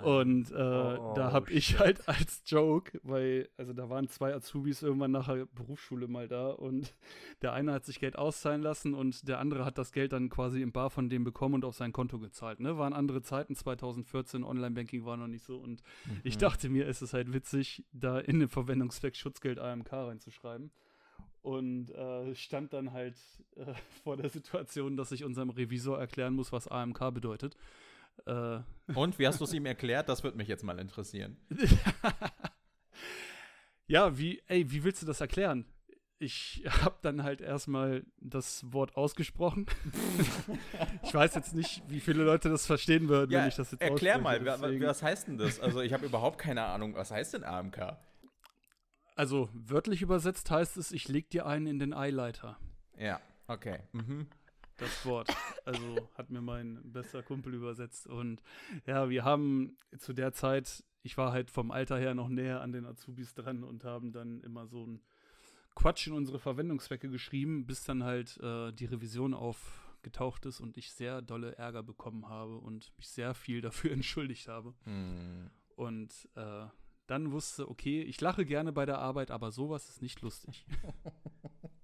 Oh und äh, oh, da habe ich halt [LAUGHS] als Joke, weil, also da waren zwei Azubis irgendwann nach der Berufsschule mal da und [LAUGHS] der eine hat sich Geld auszahlen lassen und der andere hat das Geld dann quasi im Bar von dem bekommen und auf sein Konto gezahlt. Ne? Waren andere Zeiten, 2014, Online-Banking war noch nicht so und mhm. ich dachte mir, es ist halt witzig, da in den Verwendungszweck Schutzgeld AMK reinzuschreiben. und äh, stand dann halt äh, [LAUGHS] vor der Situation, dass ich unserem Revisor erklären muss, was AMK bedeutet. Äh, und wie hast du es ihm erklärt? Das würde mich jetzt mal interessieren. [LAUGHS] ja, wie, ey, wie willst du das erklären? ich habe dann halt erstmal das Wort ausgesprochen. [LAUGHS] ich weiß jetzt nicht, wie viele Leute das verstehen würden, ja, wenn ich das jetzt Erklär mal, deswegen. was heißt denn das? Also ich habe überhaupt keine Ahnung, was heißt denn AMK? Also wörtlich übersetzt heißt es, ich leg dir einen in den Eileiter. Ja, okay. Mhm. Das Wort. Also hat mir mein bester Kumpel übersetzt. Und ja, wir haben zu der Zeit, ich war halt vom Alter her noch näher an den Azubis dran und haben dann immer so ein Quatsch in unsere Verwendungszwecke geschrieben, bis dann halt äh, die Revision aufgetaucht ist und ich sehr dolle Ärger bekommen habe und mich sehr viel dafür [LAUGHS] entschuldigt habe. Mm. Und äh, dann wusste, okay, ich lache gerne bei der Arbeit, aber sowas ist nicht lustig. [LAUGHS]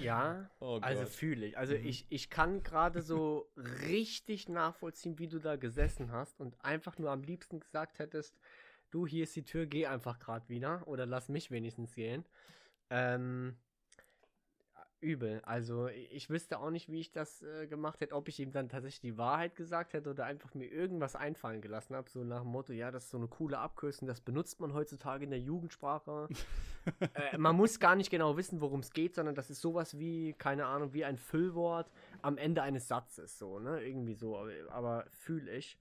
Ja, oh also fühle ich. Also mhm. ich, ich kann gerade so richtig nachvollziehen, wie du da gesessen hast und einfach nur am liebsten gesagt hättest, du, hier ist die Tür, geh einfach gerade wieder oder lass mich wenigstens gehen. Ähm, übel. Also ich wüsste auch nicht, wie ich das äh, gemacht hätte, ob ich ihm dann tatsächlich die Wahrheit gesagt hätte oder einfach mir irgendwas einfallen gelassen habe, so nach dem Motto, ja, das ist so eine coole Abkürzung, das benutzt man heutzutage in der Jugendsprache. [LAUGHS] äh, man muss gar nicht genau wissen, worum es geht, sondern das ist sowas wie, keine Ahnung, wie ein Füllwort am Ende eines Satzes, so, ne, irgendwie so, aber, aber fühle ich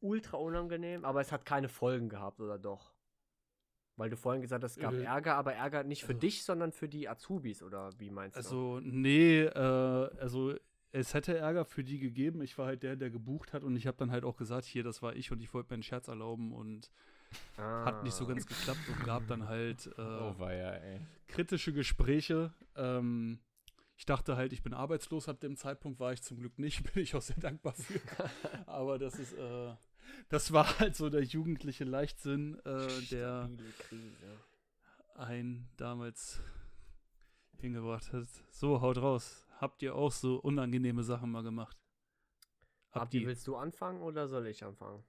ultra unangenehm, aber es hat keine Folgen gehabt, oder doch? Weil du vorhin gesagt hast, es gab äh, Ärger, aber Ärger nicht für also, dich, sondern für die Azubis, oder wie meinst du? Also, nee, äh, also es hätte Ärger für die gegeben. Ich war halt der, der gebucht hat und ich habe dann halt auch gesagt, hier, das war ich und ich wollte mir einen Scherz erlauben und ah. hat nicht so ganz geklappt und gab dann halt äh, oh, weia, kritische Gespräche. Ähm, ich dachte halt, ich bin arbeitslos ab dem Zeitpunkt, war ich zum Glück nicht, [LAUGHS] bin ich auch sehr dankbar für. [LAUGHS] Aber das ist, äh, das war [LAUGHS] halt so der jugendliche Leichtsinn, äh, der ein damals hingebracht hat. So, haut raus. Habt ihr auch so unangenehme Sachen mal gemacht? Habt Abdi, willst du anfangen oder soll ich anfangen?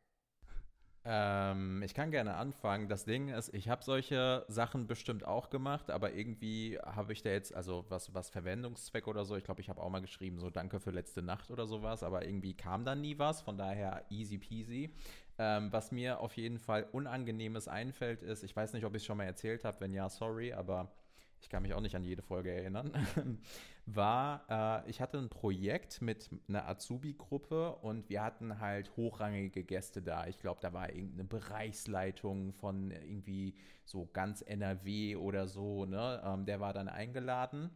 Ähm, ich kann gerne anfangen. Das Ding ist, ich habe solche Sachen bestimmt auch gemacht, aber irgendwie habe ich da jetzt, also was, was Verwendungszweck oder so, ich glaube, ich habe auch mal geschrieben, so danke für letzte Nacht oder sowas, aber irgendwie kam dann nie was, von daher easy peasy. Ähm, was mir auf jeden Fall Unangenehmes einfällt, ist, ich weiß nicht, ob ich es schon mal erzählt habe, wenn ja, sorry, aber ich kann mich auch nicht an jede Folge erinnern, [LAUGHS] war, äh, ich hatte ein Projekt mit einer Azubi-Gruppe und wir hatten halt hochrangige Gäste da. Ich glaube, da war irgendeine Bereichsleitung von irgendwie so ganz NRW oder so, ne? Ähm, der war dann eingeladen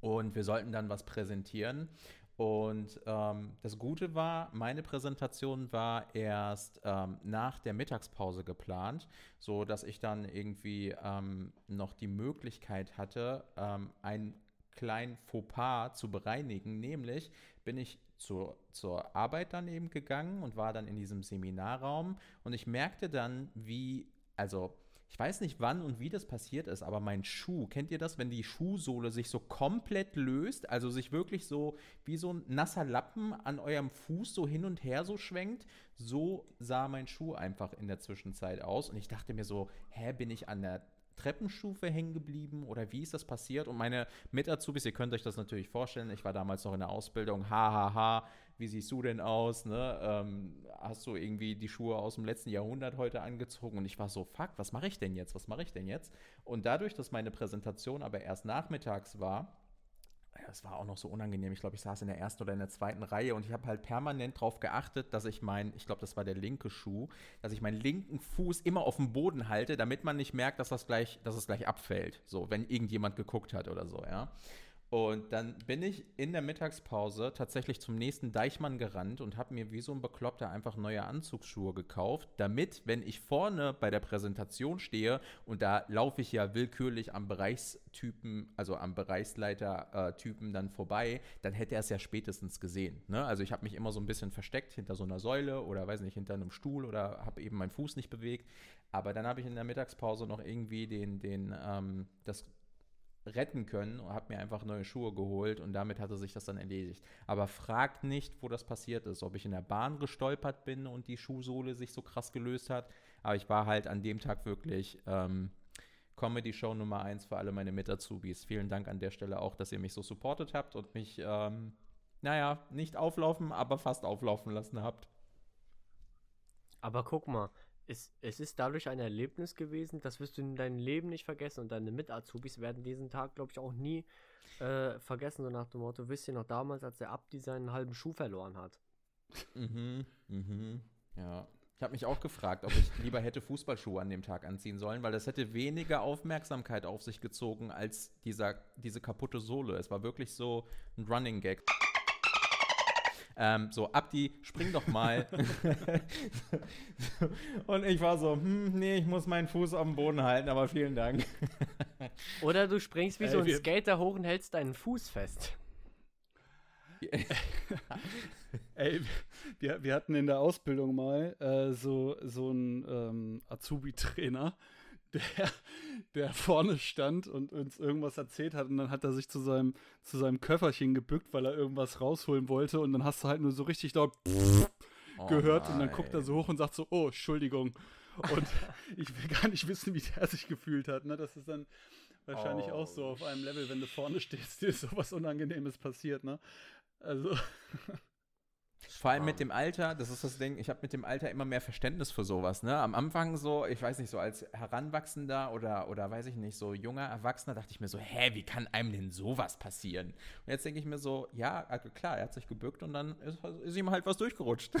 und wir sollten dann was präsentieren. Und ähm, das Gute war, meine Präsentation war erst ähm, nach der Mittagspause geplant, so dass ich dann irgendwie ähm, noch die Möglichkeit hatte, ähm, einen kleinen Fauxpas zu bereinigen. Nämlich bin ich zur, zur Arbeit dann eben gegangen und war dann in diesem Seminarraum und ich merkte dann, wie, also ich weiß nicht, wann und wie das passiert ist, aber mein Schuh, kennt ihr das, wenn die Schuhsohle sich so komplett löst, also sich wirklich so wie so ein nasser Lappen an eurem Fuß so hin und her so schwenkt? So sah mein Schuh einfach in der Zwischenzeit aus und ich dachte mir so, hä, bin ich an der Treppenstufe hängen geblieben oder wie ist das passiert? Und meine Mit-Azubis, ihr könnt euch das natürlich vorstellen, ich war damals noch in der Ausbildung, hahaha, ha, ha, wie siehst du denn aus? Ne? Ähm, hast du irgendwie die Schuhe aus dem letzten Jahrhundert heute angezogen? Und ich war so, fuck, was mache ich denn jetzt? Was mache ich denn jetzt? Und dadurch, dass meine Präsentation aber erst nachmittags war, es war auch noch so unangenehm. Ich glaube, ich saß in der ersten oder in der zweiten Reihe und ich habe halt permanent darauf geachtet, dass ich mein, ich glaube, das war der linke Schuh, dass ich meinen linken Fuß immer auf dem Boden halte, damit man nicht merkt, dass das gleich, dass es gleich abfällt. So, wenn irgendjemand geguckt hat oder so, ja. Und dann bin ich in der Mittagspause tatsächlich zum nächsten Deichmann gerannt und habe mir wie so ein Bekloppter einfach neue Anzugsschuhe gekauft, damit, wenn ich vorne bei der Präsentation stehe und da laufe ich ja willkürlich am Bereichstypen, also am Bereichsleiter-Typen dann vorbei, dann hätte er es ja spätestens gesehen. Ne? Also ich habe mich immer so ein bisschen versteckt hinter so einer Säule oder weiß nicht, hinter einem Stuhl oder habe eben meinen Fuß nicht bewegt. Aber dann habe ich in der Mittagspause noch irgendwie den, den, ähm, das retten können und habe mir einfach neue Schuhe geholt und damit hatte sich das dann erledigt. Aber fragt nicht, wo das passiert ist, ob ich in der Bahn gestolpert bin und die Schuhsohle sich so krass gelöst hat. Aber ich war halt an dem Tag wirklich ähm, Comedy-Show Nummer 1 für alle meine Mit-Azubis. Vielen Dank an der Stelle auch, dass ihr mich so supportet habt und mich, ähm, naja, nicht auflaufen, aber fast auflaufen lassen habt. Aber guck mal, es, es ist dadurch ein Erlebnis gewesen, das wirst du in deinem Leben nicht vergessen und deine Mit-Azubis werden diesen Tag, glaube ich, auch nie äh, vergessen, so nach dem Motto, wisst ihr noch damals, als der Abdi seinen halben Schuh verloren hat. Mhm, mhm, ja. Ich habe mich auch gefragt, ob ich lieber hätte Fußballschuhe an dem Tag anziehen sollen, weil das hätte weniger Aufmerksamkeit auf sich gezogen als dieser, diese kaputte Sohle. Es war wirklich so ein Running Gag. Ähm, so, Abdi, spring doch mal. [LAUGHS] und ich war so, hm, nee, ich muss meinen Fuß auf dem Boden halten, aber vielen Dank. [LAUGHS] Oder du springst wie so ein Skater hoch und hältst deinen Fuß fest. [LAUGHS] Ey, wir, wir hatten in der Ausbildung mal äh, so, so einen ähm, Azubi-Trainer, der, der vorne stand und uns irgendwas erzählt hat und dann hat er sich zu seinem, zu seinem Köfferchen gebückt, weil er irgendwas rausholen wollte und dann hast du halt nur so richtig laut Oh gehört und dann guckt er nein. so hoch und sagt so, oh, Entschuldigung. Und [LAUGHS] ich will gar nicht wissen, wie der sich gefühlt hat. Ne? Das ist dann wahrscheinlich auch so Oh, auf einem Level, wenn du vorne stehst, [LAUGHS] dir ist sowas Unangenehmes passiert. Ne? Also, [LAUGHS] Vor allem mit dem Alter, das ist das Ding, ich habe mit dem Alter immer mehr Verständnis für sowas, ne? Am Anfang so, ich weiß nicht, so als Heranwachsender oder, oder weiß ich nicht, so junger Erwachsener dachte ich mir so, hä, wie kann einem denn sowas passieren? Und jetzt denke ich mir so, ja, also klar, er hat sich gebückt und dann ist, ist ihm halt was durchgerutscht. [LAUGHS]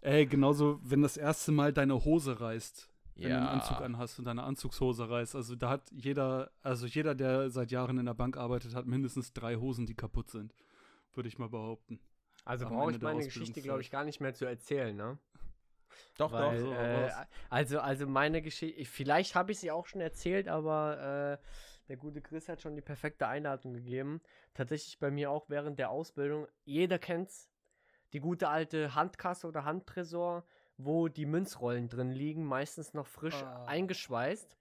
ey, genauso, wenn das erste Mal deine Hose reißt. Wenn du einen Ja. Anzug anhast und deine Anzugshose reißt. Also da hat jeder, also jeder, der seit Jahren in der Bank arbeitet, hat mindestens drei Hosen, die kaputt sind. Würde ich mal behaupten. Also brauche ich meine Geschichte, glaube ich, gar nicht mehr zu erzählen, ne? [LAUGHS] Doch, Weil, doch. so, äh, also, also meine Geschichte, vielleicht habe ich sie auch schon erzählt, aber äh, der gute Chris hat schon die perfekte Einladung gegeben. Tatsächlich bei mir auch während der Ausbildung. Jeder kennt's. Die gute alte Handkasse oder Handtresor, wo die Münzrollen drin liegen, meistens noch frisch Ah. eingeschweißt.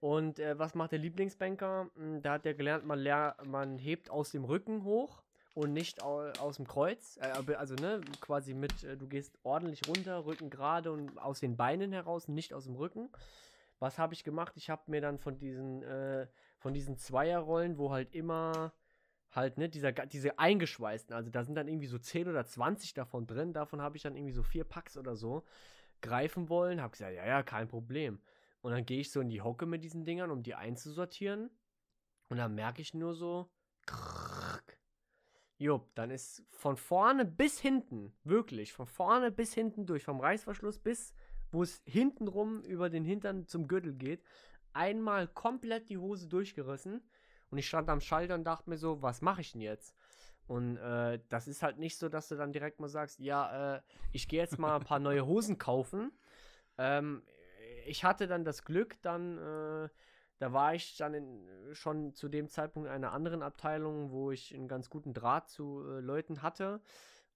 Und äh, was macht der Lieblingsbanker? Hm, Da hat er gelernt, man, man hebt aus dem Rücken hoch und nicht au aus dem Kreuz. Äh, also, ne, quasi mit, äh, du gehst ordentlich runter, Rücken gerade und aus den Beinen heraus, nicht aus dem Rücken. Was habe ich gemacht? Ich habe mir dann von diesen, äh, von diesen Zweierrollen, wo halt immer halt, ne, dieser, diese eingeschweißten, also da sind dann irgendwie so 10 oder 20 davon drin, davon habe ich dann irgendwie so vier Packs oder so greifen wollen, habe gesagt, ja, ja, kein Problem. Und dann gehe ich so in die Hocke mit diesen Dingern, um die einzusortieren. Und dann merke ich nur so, krrrk. Jupp, dann ist von vorne bis hinten, wirklich, von vorne bis hinten durch, vom Reißverschluss bis, wo es hintenrum über den Hintern zum Gürtel geht, einmal komplett die Hose durchgerissen. Und ich stand am Schalter und dachte mir so, was mache ich denn jetzt? Und äh, das ist halt nicht so, dass du dann direkt mal sagst, ja, äh, ich gehe jetzt mal ein paar neue Hosen kaufen. Ähm, ich hatte dann das Glück, dann, äh, da war ich dann in, schon zu dem Zeitpunkt in einer anderen Abteilung, wo ich einen ganz guten Draht zu äh, Leuten hatte.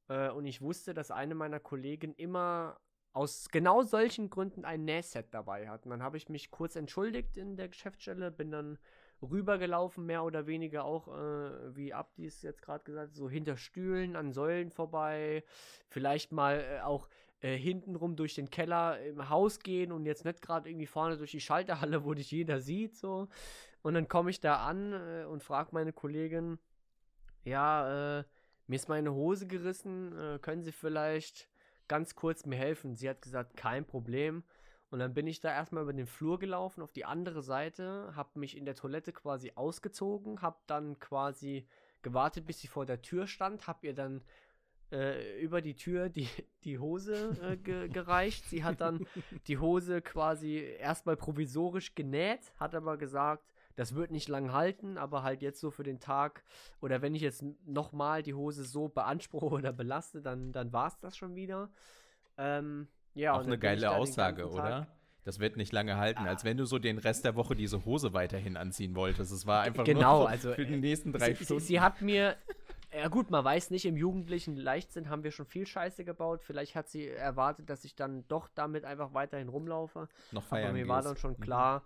Äh, und ich wusste, dass eine meiner Kollegen immer aus genau solchen Gründen ein Nähset dabei hat. Und dann habe ich mich kurz entschuldigt in der Geschäftsstelle, bin dann rübergelaufen, mehr oder weniger auch, äh, wie Abdi es jetzt gerade gesagt hat, so hinter Stühlen, an Säulen vorbei, vielleicht mal äh, auch äh, hintenrum durch den Keller im Haus gehen und jetzt nicht gerade irgendwie vorne durch die Schalterhalle, wo dich jeder sieht, so. Und dann komme ich da an äh, und frage meine Kollegin, ja, äh, mir ist meine Hose gerissen, äh, können Sie vielleicht ganz kurz mir helfen? Sie hat gesagt, kein Problem. Und dann bin ich da erstmal über den Flur gelaufen auf die andere Seite, habe mich in der Toilette quasi ausgezogen, habe dann quasi gewartet, bis sie vor der Tür stand, habe ihr dann äh, über die Tür die, die Hose äh, ge gereicht. Sie hat dann die Hose quasi erstmal provisorisch genäht, hat aber gesagt, das wird nicht lang halten, aber halt jetzt so für den Tag oder wenn ich jetzt nochmal die Hose so beanspruche oder belaste, dann, dann war es das schon wieder. Ähm, ja, Auch eine geile Aussage, oder? Das wird nicht lange halten, als wenn du so den Rest der Woche diese Hose weiterhin anziehen wolltest. Es war einfach Genau, nur so also, für die äh, nächsten drei sie, sie, Stunden. sie hat mir, ja gut, man weiß nicht, im jugendlichen Leichtsinn haben wir schon viel Scheiße gebaut. Vielleicht hat sie erwartet, dass ich dann doch damit einfach weiterhin rumlaufe. noch Aber feiern mir war dann schon Mhm. klar,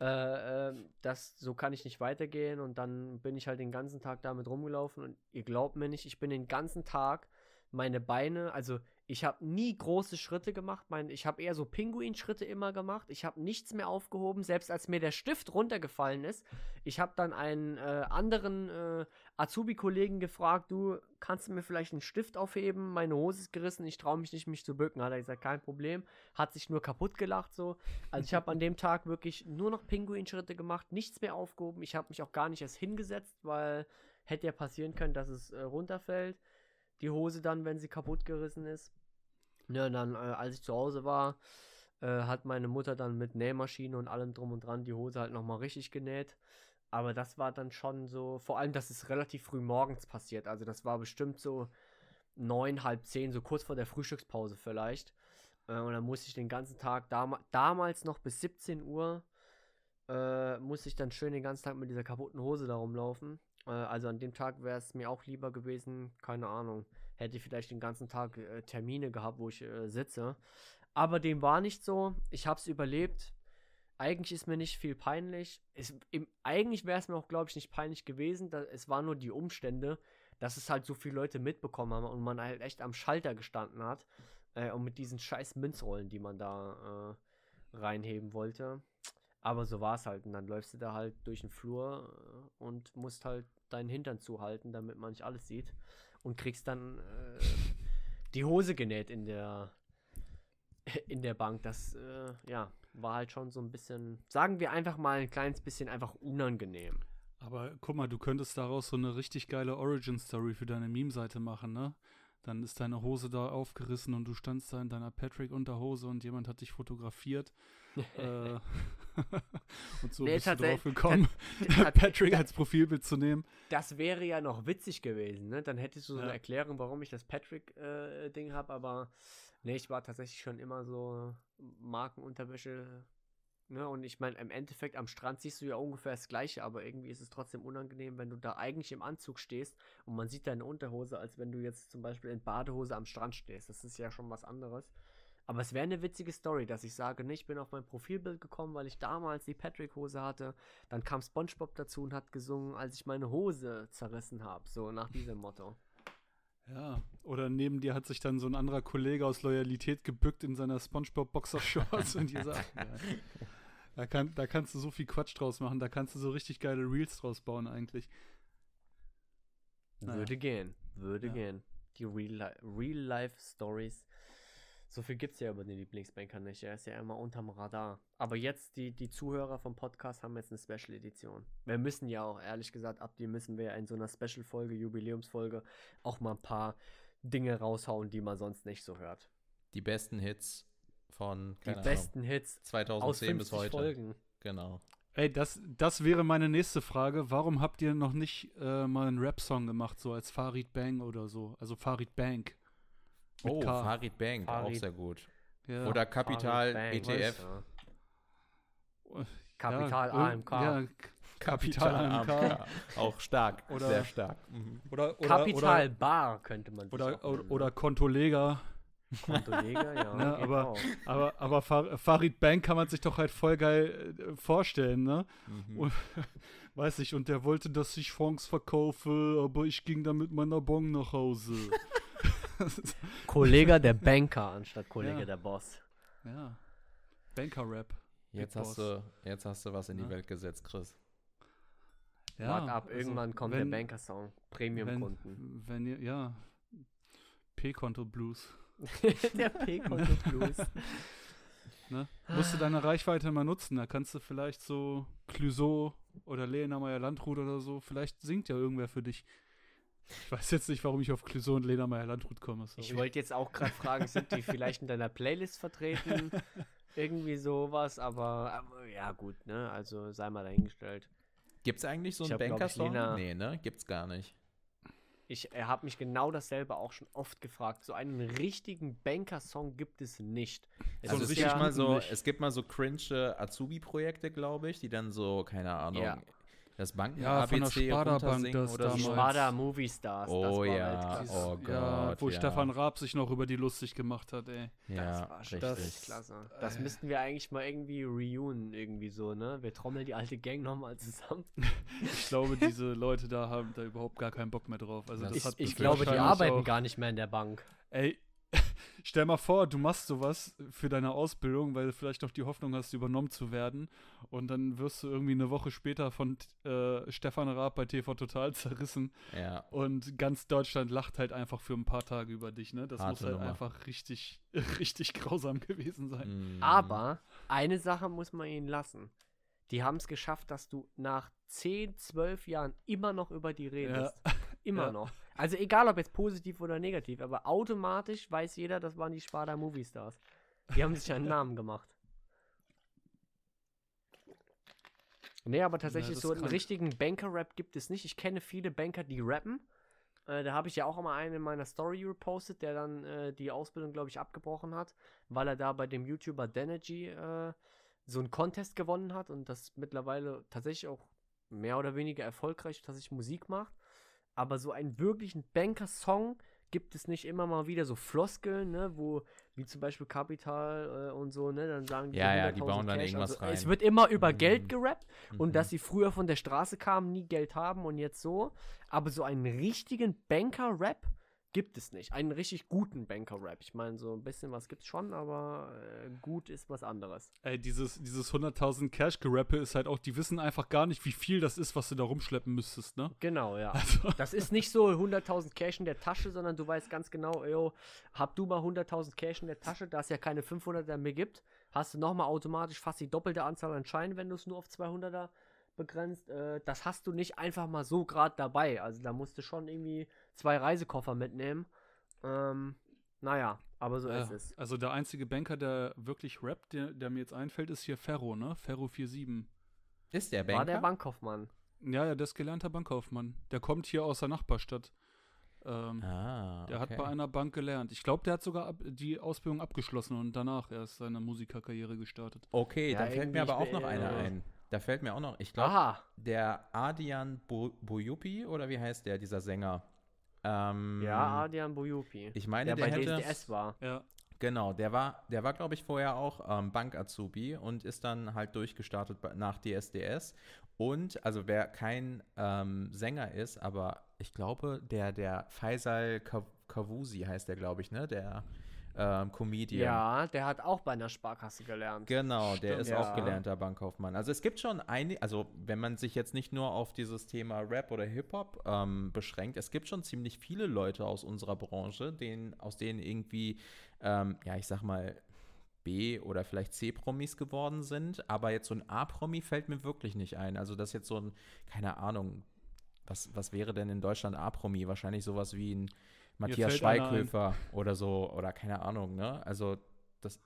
äh, äh, dass so kann ich nicht weitergehen. Und dann bin ich halt den ganzen Tag damit rumgelaufen. Und ihr glaubt mir nicht, ich bin den ganzen Tag meine Beine, also Ich habe nie große Schritte gemacht. Mein, ich habe eher so Pinguin-Schritte immer gemacht. Ich habe nichts mehr aufgehoben, selbst als mir der Stift runtergefallen ist. Ich habe dann einen äh, anderen äh, Azubi-Kollegen gefragt, du kannst du mir vielleicht einen Stift aufheben? Meine Hose ist gerissen, ich traue mich nicht, mich zu bücken. Hat er gesagt, kein Problem. Hat sich nur kaputt gelacht so. Also ich habe an dem [LAUGHS] Tag wirklich nur noch Pinguin-Schritte gemacht, nichts mehr aufgehoben. Ich habe mich auch gar nicht erst hingesetzt, weil hätte ja passieren können, dass es äh, runterfällt die Hose dann, wenn sie kaputt gerissen ist. Ja, dann, äh, als ich zu Hause war, äh, hat meine Mutter dann mit Nähmaschine und allem drum und dran die Hose halt nochmal richtig genäht. Aber das war dann schon so, vor allem, das ist relativ früh morgens passiert. Also das war bestimmt so neun, halb zehn, so kurz vor der Frühstückspause vielleicht. Äh, und dann musste ich den ganzen Tag, dam damals noch bis 17 Uhr, äh, musste ich dann schön den ganzen Tag mit dieser kaputten Hose da rumlaufen. Äh, also an dem Tag wäre es mir auch lieber gewesen, keine Ahnung. Hätte ich vielleicht den ganzen Tag äh, Termine gehabt, wo ich äh, sitze. Aber dem war nicht so. Ich habe es überlebt. Eigentlich ist mir nicht viel peinlich. Es, im, eigentlich wäre es mir auch, glaube ich, nicht peinlich gewesen. Da, es waren nur die Umstände, dass es halt so viele Leute mitbekommen haben und man halt echt am Schalter gestanden hat. Äh, und mit diesen scheiß Münzrollen, die man da äh, reinheben wollte. Aber so war es halt. Und dann läufst du da halt durch den Flur äh, und musst halt deinen Hintern zuhalten, damit man nicht alles sieht. Und kriegst dann äh, die Hose genäht in der [LAUGHS] in der Bank. Das äh, ja, war halt schon so ein bisschen, sagen wir einfach mal ein kleines bisschen einfach unangenehm. Aber guck mal, du könntest daraus so eine richtig geile Origin-Story für deine Meme-Seite machen, ne? Dann ist deine Hose da aufgerissen und du standst da in deiner Patrick-Unterhose und jemand hat dich fotografiert. [LAUGHS] äh, [LAUGHS] und so Nee, bist du drauf gekommen, Patrick als Profilbild zu nehmen. Das wäre ja noch witzig gewesen, ne? Dann hättest du so eine Ja. Erklärung, warum ich das Patrick-Ding habe, aber ne, ich war tatsächlich schon immer so Markenunterwäsche. Ne? Und ich meine, im Endeffekt am Strand siehst du ja ungefähr das Gleiche, aber irgendwie ist es trotzdem unangenehm, wenn du da eigentlich im Anzug stehst und man sieht deine Unterhose, als wenn du jetzt zum Beispiel in Badehose am Strand stehst. Das ist ja schon was anderes. Aber es wäre eine witzige Story, dass ich sage, ne, ich bin auf mein Profilbild gekommen, weil ich damals die Patrick-Hose hatte. Dann kam SpongeBob dazu und hat gesungen, als ich meine Hose zerrissen habe. So nach diesem Motto. Ja, oder neben dir hat sich dann so ein anderer Kollege aus Loyalität gebückt in seiner SpongeBob-Boxershorts und gesagt, ja, da, kann, da kannst du so viel Quatsch draus machen, da kannst du so richtig geile Reels draus bauen eigentlich. Naja. Würde gehen. Würde Ja. gehen. Die Real-Life-Stories. So viel gibt es ja über den Lieblingsbanker nicht. Er ist ja immer unterm Radar. Aber jetzt, die, die Zuhörer vom Podcast haben jetzt eine Special-Edition. Wir müssen ja auch, ehrlich gesagt, ab die müssen wir in so einer Special-Folge, Jubiläumsfolge, auch mal ein paar Dinge raushauen, die man sonst nicht so hört. Die besten Hits von Die keine besten Hits Ahnung, aus 2010 50 bis heute. Folgen. Genau. Ey, das, das wäre meine nächste Frage. Warum habt ihr noch nicht äh, mal einen Rap-Song gemacht, so als Farid Bang oder so? Also Farid Bank. Mit Oh, K. Farid Bank, auch Farid. sehr gut. Ja. Oder Kapital Bang, ETF. du. Kapital ja, AMK. Ja, Kapital AMK. AMK. Auch stark, Oder- sehr stark. Mhm. Oder, oder, Kapital Bar könnte man Oder, auch oder, oder [LAUGHS] ne? Kontolega. Kontoleger, ja. Ne, geht aber- auch. Aber, aber Far Farid Bank kann man sich doch halt voll geil äh, vorstellen, ne? Mhm. Und, [LAUGHS] weiß ich, und der wollte, dass ich Fonds verkaufe, aber ich ging dann mit meiner Bon nach Hause. [LAUGHS] [LAUGHS] Kollege der Banker anstatt Kollege Ja. der Boss. ja. Banker-Rap. Jetzt hast, du, jetzt hast du was in die Ja. Welt gesetzt, Chris. Ja, Wart ab, also, irgendwann kommt wenn- der Banker-Song. Premium-Kunden. Wenn, wenn ihr, ja. P-Konto Blues. [LAUGHS] der P-Konto [LAUGHS] Blues. Ne? Musst du deine Reichweite mal nutzen. Da kannst du vielleicht so Clouseau oder Lena Meyer-Landrut oder so, vielleicht singt ja irgendwer für dich. Ich weiß jetzt nicht, warum ich auf Clouseau und Lena Meyer-Landrut komme. sorry. Ich wollte jetzt auch gerade fragen, sind die vielleicht in deiner Playlist vertreten? [LAUGHS] Irgendwie sowas, aber, aber ja gut, ne? Also sei mal dahingestellt. Gibt's eigentlich so einen Banker-Song? Nee, ne? Gibt's gar nicht. Ich äh, habe mich genau dasselbe auch schon oft gefragt. So einen richtigen Banker-Song gibt es nicht. Es Also ist es ja- gibt mal so, nicht. es gibt mal so cringe Azubi-Projekte, glaube ich, die dann so, keine Ahnung, Ja. Das banken Ja, von der ABC Sparda-Bank das oder damals. so. Sparda Movie Stars. das Oh war ja, Weltklasse. oh Gott. ja, wo ja. Stefan Raab sich noch über die lustig gemacht hat, ey. Ja, das war schon richtig. klasse. Das Äh. müssten wir eigentlich mal irgendwie reunion irgendwie so, ne? Wir trommeln die alte Gang nochmal zusammen. [LAUGHS] Ich glaube, diese Leute da haben da überhaupt gar keinen Bock mehr drauf. Also Das das Ich, hat ich das glaube, die arbeiten auch, gar nicht mehr in der Bank. Ey, stell mal vor, du machst sowas für deine Ausbildung, weil du vielleicht noch die Hoffnung hast, übernommen zu werden. Und dann wirst du irgendwie eine Woche später von äh, Stefan Raab bei TV Total [LAUGHS] zerrissen. Ja. Und ganz Deutschland lacht halt einfach für ein paar Tage über dich, ne? Das Harte muss halt Nummer. einfach richtig, [LAUGHS] richtig grausam gewesen sein. Mm. Aber eine Sache muss man ihnen lassen. Die haben es geschafft, dass du nach 10, 12 Jahren immer noch über die redest. Immer Ja. noch. Also egal, ob jetzt positiv oder negativ, aber automatisch weiß jeder, das waren die Sparta Movie Stars. Die haben sich einen [LAUGHS] Namen gemacht. Nee, aber tatsächlich das so einen krank. richtigen Banker-Rap gibt es nicht. Ich kenne viele Banker, die rappen. Äh, da habe ich ja auch mal einen in meiner Story repostet, der dann äh, die Ausbildung, glaube ich, abgebrochen hat, weil er da bei dem YouTuber Denergy äh, so einen Contest gewonnen hat und das mittlerweile tatsächlich auch mehr oder weniger erfolgreich tatsächlich Musik macht. Aber so einen wirklichen Banker-Song gibt es nicht immer mal wieder so Floskeln, ne, wo, wie zum Beispiel Capital äh, und so, ne, dann sagen die Ja, ja, die 100.000 bauen dann Cash. irgendwas also, rein. Es wird immer über Mhm. Geld gerappt und Mhm. dass sie früher von der Straße kamen, nie Geld haben und jetzt so. Aber so einen richtigen Banker-Rap gibt es nicht. Einen richtig guten Banker-Rap. Ich meine, so ein bisschen was gibt's schon, aber äh, gut ist was anderes. Ey, dieses, dieses 100.000 Cash-Gerappe ist halt auch, die wissen einfach gar nicht, wie viel das ist, was du da rumschleppen müsstest, ne? Genau, ja. [LAUGHS] Also, Das ist nicht so 100.000 Cash in der Tasche, sondern du weißt ganz genau, yo, hab du mal 100.000 Cash in der Tasche, da es ja keine 500er mehr gibt, hast du nochmal automatisch fast die doppelte Anzahl an Scheinen, wenn du es nur auf 200er begrenzt. Äh, das hast du nicht einfach mal so gerade dabei. Also da musst du schon irgendwie zwei Reisekoffer mitnehmen. Ähm, naja, aber so ja, ist es. also der einzige Banker, der wirklich rappt, der, der mir jetzt einfällt, ist hier Ferro, ne? Ferro 47. Ist der Banker? War der Bankkaufmann. Ja, ja, der ist gelernter Bankkaufmann. Der kommt hier aus der Nachbarstadt. Ähm, Ah, Der hat bei einer Bank gelernt. Ich glaube, der hat sogar ab, die Ausbildung abgeschlossen und danach erst seine Musikerkarriere gestartet. Okay, Ja, da fällt mir aber auch noch einer äh, ein. Da fällt mir auch noch, ich glaube, der Adian Bo Bojupi oder wie heißt der, dieser Sänger? Ähm, ja, Adrian Bojupi. Ich meine, der, der, bei hätte. DSDS war. Ja, Genau, der war, der war, glaube ich, vorher auch ähm, Bank-Azubi und ist dann halt durchgestartet nach DSDS. Und, also wer kein ähm, Sänger ist, aber ich glaube, der, der Faisal Kav- Kawusi heißt der, glaube ich, ne? Der ähm, Comedian. Ja, der hat auch bei einer Sparkasse gelernt. Genau, der Stimmt. ist Ja. auch gelernter Bankkaufmann. Also es gibt schon einige, also wenn man sich jetzt nicht nur auf dieses Thema Rap oder Hip-Hop ähm, beschränkt, es gibt schon ziemlich viele Leute aus unserer Branche, denen, aus denen irgendwie, ähm, ja, ich sag mal, B- oder vielleicht C-Promis geworden sind, aber jetzt so ein A-Promi fällt mir wirklich nicht ein. Also das jetzt so ein, keine Ahnung, was, was wäre denn in Deutschland A-Promi? Wahrscheinlich sowas wie ein Matthias. Schweighöfer oder so, oder keine Ahnung, ne? Also das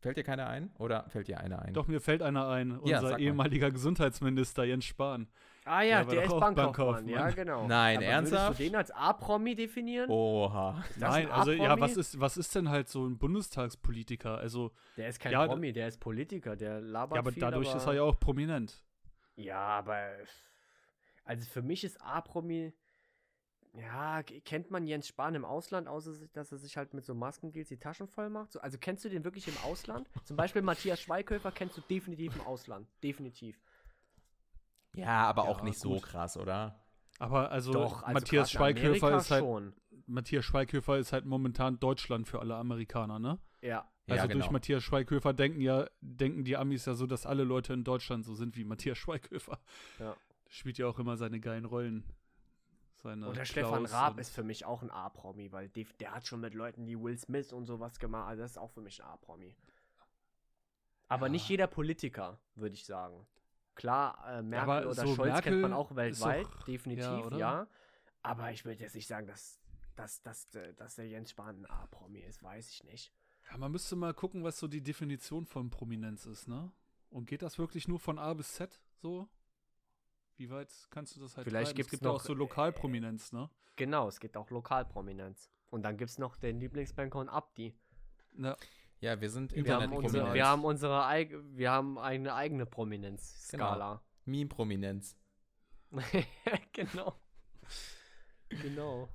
fällt dir keiner ein? Oder fällt dir einer ein? doch, mir fällt einer ein. Ja, Unser ehemaliger Gesundheitsminister Jens Spahn. Ah ja, Der der ist Bankkaufmann. Bankkaufmann. Ja, genau. Nein, Aber ernsthaft? Würdest du den als A-Promi definieren? Oha. Nein, ein also ja, was ist, was ist denn halt so ein Bundestagspolitiker? Also, Der ist kein Ja, Promi, der ist Politiker, der labert ja, aber viel, dadurch aber ist er ja auch prominent. Ja, aber also für mich ist A-Promi ja, kennt man Jens Spahn im Ausland, außer dass er sich halt mit so Maskendeals die Taschen voll macht? So, also kennst du den wirklich im Ausland? Zum Beispiel Matthias Schweighöfer kennst du definitiv im Ausland. Definitiv. Ja, aber Ja, auch nicht so gut. krass, oder? Aber also, Doch, also Matthias Schweighöfer ist halt schon. Matthias Schweighöfer ist halt momentan Deutschland für alle Amerikaner, ne? Ja. Also ja, durch genau. Matthias Schweighöfer denken ja, denken die Amis ja so, dass alle Leute in Deutschland so sind wie Matthias Schweighöfer. Ja. Spielt ja auch immer seine geilen Rollen. Seine Oder Stefan Raab ist für mich auch ein A-Promi, weil der, der hat schon mit Leuten wie Will Smith und sowas gemacht. Also das ist auch für mich ein A-Promi. Aber Ja. nicht jeder Politiker, würde ich sagen. Klar, äh, Merkel aber oder so Scholz kennt Merkel man auch weltweit, doch- definitiv, ja, ja? Aber ich würde jetzt nicht sagen, dass, dass, dass, äh, dass der Jens Spahn ein A-Promi ist, weiß ich nicht. Ja, man müsste mal gucken, was so die Definition von Prominenz ist, ne? Und geht das wirklich nur von A bis Z so? Wie weit kannst du das halt Vielleicht treiben? gibt's Es gibt ja auch noch, so äh, Lokalprominenz, ne? Genau, es gibt auch Lokalprominenz. Und dann gibt es noch den Lieblingsbanker und Abdi. Na, Ja, wir sind Wir haben, unsere, Internetprominenz. wir haben unsere eig wir haben eine eigene Prominenzskala. Meme-Prominenz. [LAUGHS] genau. Genau.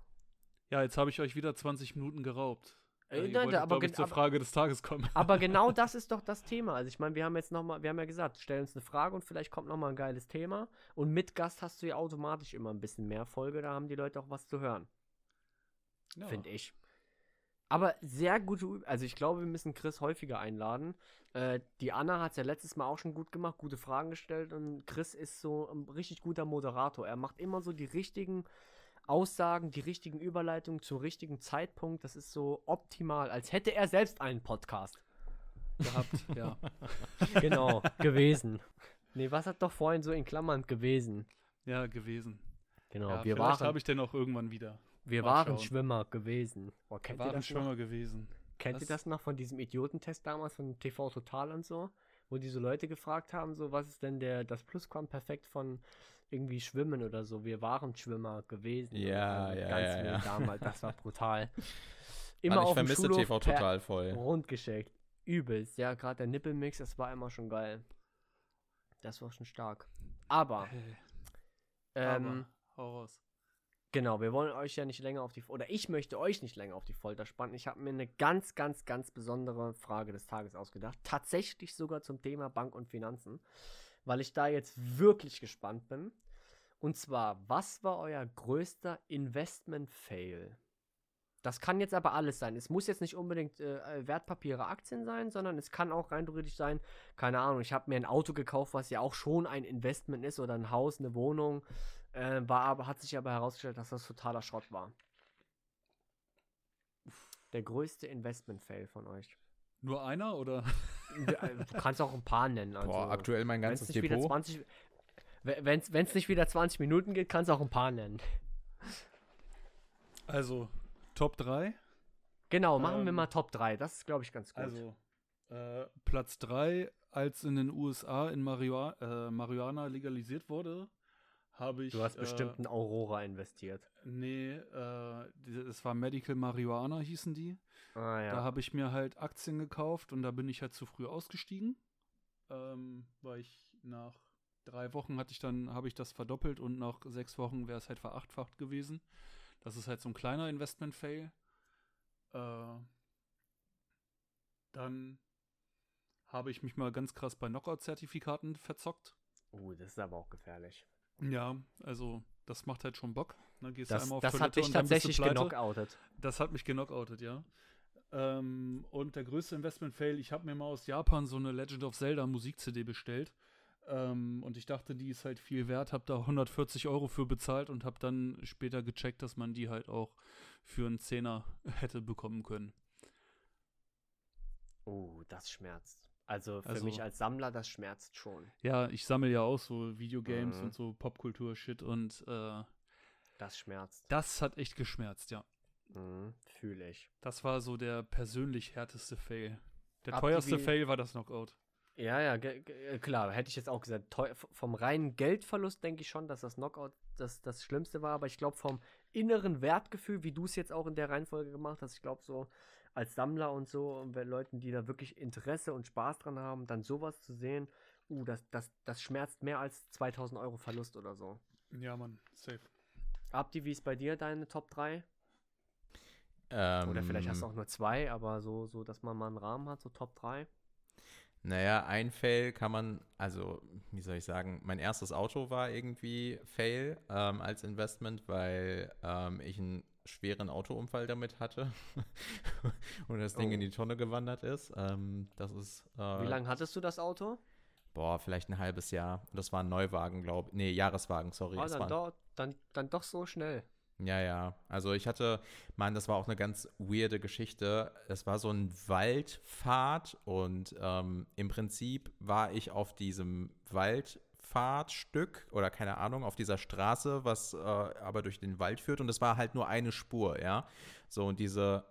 ja, jetzt habe ich euch wieder 20 Minuten geraubt. Äh, Äh, ihr nein, wolltet, aber ich, zur Frage des Tages kommen. [LAUGHS] Aber genau [LAUGHS] das ist doch das Thema. Also ich meine, wir haben jetzt noch mal, wir haben ja gesagt, stell uns eine Frage und vielleicht kommt noch mal ein geiles Thema. Und mit Gast hast du ja automatisch immer ein bisschen mehr Folge. Da haben die Leute auch was zu hören, Ja. finde ich. Aber sehr gute, Üb- also ich glaube, wir müssen Chris häufiger einladen. Äh, die Anna hat es ja letztes Mal auch schon gut gemacht, gute Fragen gestellt und Chris ist so ein richtig guter Moderator. Er macht immer so die richtigen Aussagen, die richtigen Überleitungen zum richtigen Zeitpunkt. Das ist so optimal, als hätte er selbst einen Podcast. Gehabt, [LAUGHS] ja. Genau, gewesen. Nee, was hat doch vorhin so in Klammern gewesen? Ja, gewesen. Genau, ja, wir vielleicht waren, habe ich den auch irgendwann wieder. wir mal waren schauen. Schwimmer gewesen. Boah, kennt ihr Waren das noch? Schwimmer gewesen. Kennt ihr Was? das noch von diesem Idiotentest damals von TV Total und so? Wo diese Leute gefragt haben, so, was ist denn der, das Plusquamperfekt von irgendwie Schwimmen oder so? Wir waren Schwimmer gewesen. Ja, ja, ganz ja, ja. damals, das war brutal. [LAUGHS] Mann, Immer ich auf vermisse Schulhof TV total voll. Rund geschickt. Übelst, ja, gerade der Nippelmix, das war immer schon geil. Das war schon stark. Aber, [LAUGHS] ähm, aber, hau raus. Genau, wir wollen euch ja nicht länger auf die oder ich möchte euch nicht länger auf die Folter spannen. Ich habe mir eine ganz, ganz, ganz besondere Frage des Tages ausgedacht. Tatsächlich sogar zum Thema Bank und Finanzen, weil ich da jetzt wirklich gespannt bin. Und zwar, was war euer größter Investment-Fail? Das kann jetzt aber alles sein. Es muss jetzt nicht unbedingt äh, Wertpapiere, Aktien sein, sondern es kann auch rein theoretisch sein, keine Ahnung, ich habe mir ein Auto gekauft, was ja auch schon ein Investment ist oder ein Haus, eine Wohnung. Äh, war aber, hat sich aber herausgestellt, dass das totaler Schrott war. Der größte Investment-Fail von euch. Nur einer oder? Äh, Du kannst auch ein paar nennen. Also, Boah, aktuell mein wenn's ganzes wieder Depot. 20, wenn es nicht wieder 20 Minuten geht, kannst du auch ein paar nennen. Also, Top 3. Genau, machen wir Ähm, mal Top 3. Das ist, glaube ich, ganz gut. Also, äh, Platz 3, als in den USA in Marihuana, äh, Marihuana legalisiert wurde, habe ich. du hast äh, bestimmt in Aurora investiert. Nee, äh, es war Medical Marihuana, hießen die. Ah Da ja. habe ich mir halt Aktien gekauft und da bin ich halt zu früh ausgestiegen. Ähm, weil ich nach drei Wochen hatte ich dann, habe ich das verdoppelt und nach sechs Wochen wäre es halt verachtfacht gewesen. Das ist halt so ein kleiner Investment-Fail. Äh, dann habe ich mich mal ganz krass bei Knockout-Zertifikaten verzockt. Uh, das ist aber auch gefährlich. Ja, also das macht halt schon Bock. Ne, gehst Das, einmal auf das Toilette hat dich tatsächlich genockoutet. Das hat mich genockoutet, ja. Ähm, und der größte Investment-Fail, ich habe mir mal aus Japan so eine Legend of Zelda Musik-CD bestellt. Ähm, und ich dachte, die ist halt viel wert, habe da 140 Euro für bezahlt und habe dann später gecheckt, dass man die halt auch für einen Zehner [LAUGHS] hätte bekommen können. Uh, das schmerzt. Also für Also- mich als Sammler, das schmerzt schon. Ja, ich sammle ja auch so Videogames Mhm. und so Popkultur-Shit und äh, Das schmerzt. das hat echt geschmerzt, ja. Mhm, Fühle ich. Das war so der persönlich härteste Fail. Der ihr teuerste Fail war das Knockout. Ja, ja, äh, klar, hätte ich jetzt auch gesagt. Vom reinen Geldverlust denke ich schon, dass das Knockout das, das Schlimmste war, aber ich glaube vom inneren Wertgefühl, wie du es jetzt auch in der Reihenfolge gemacht hast, ich glaube so als Sammler und so, und bei Leuten, die da wirklich Interesse und Spaß dran haben, dann sowas zu sehen, uh, das, das, das schmerzt mehr als 2000 Euro Verlust oder so. Ja, Mann, safe. Abdi, wie ist bei dir deine Top 3? Ähm, Oder vielleicht hast du auch nur zwei, aber so, so, dass man mal einen Rahmen hat, so Top 3. Naja, ein Fail kann man, also wie soll ich sagen, mein erstes Auto war irgendwie Fail ähm, als Investment, weil ähm, ich einen schweren Autounfall damit hatte [LAUGHS] und das Ding Oh. in die Tonne gewandert ist. Ähm, das ist, äh, Wie lange hattest du das Auto? boah, vielleicht ein halbes Jahr. Das war ein Neuwagen, glaube ich. Nee, Jahreswagen, sorry. Das dann, war, doch, dann, dann doch so schnell. Ja, ja. Also ich hatte, Mann, das war auch eine ganz weirde Geschichte. Es war so ein Waldpfad und ähm, im Prinzip war ich auf diesem Waldpfadstück oder keine Ahnung, auf dieser Straße, was äh, aber durch den Wald führt und es war halt nur eine Spur, ja. So und diese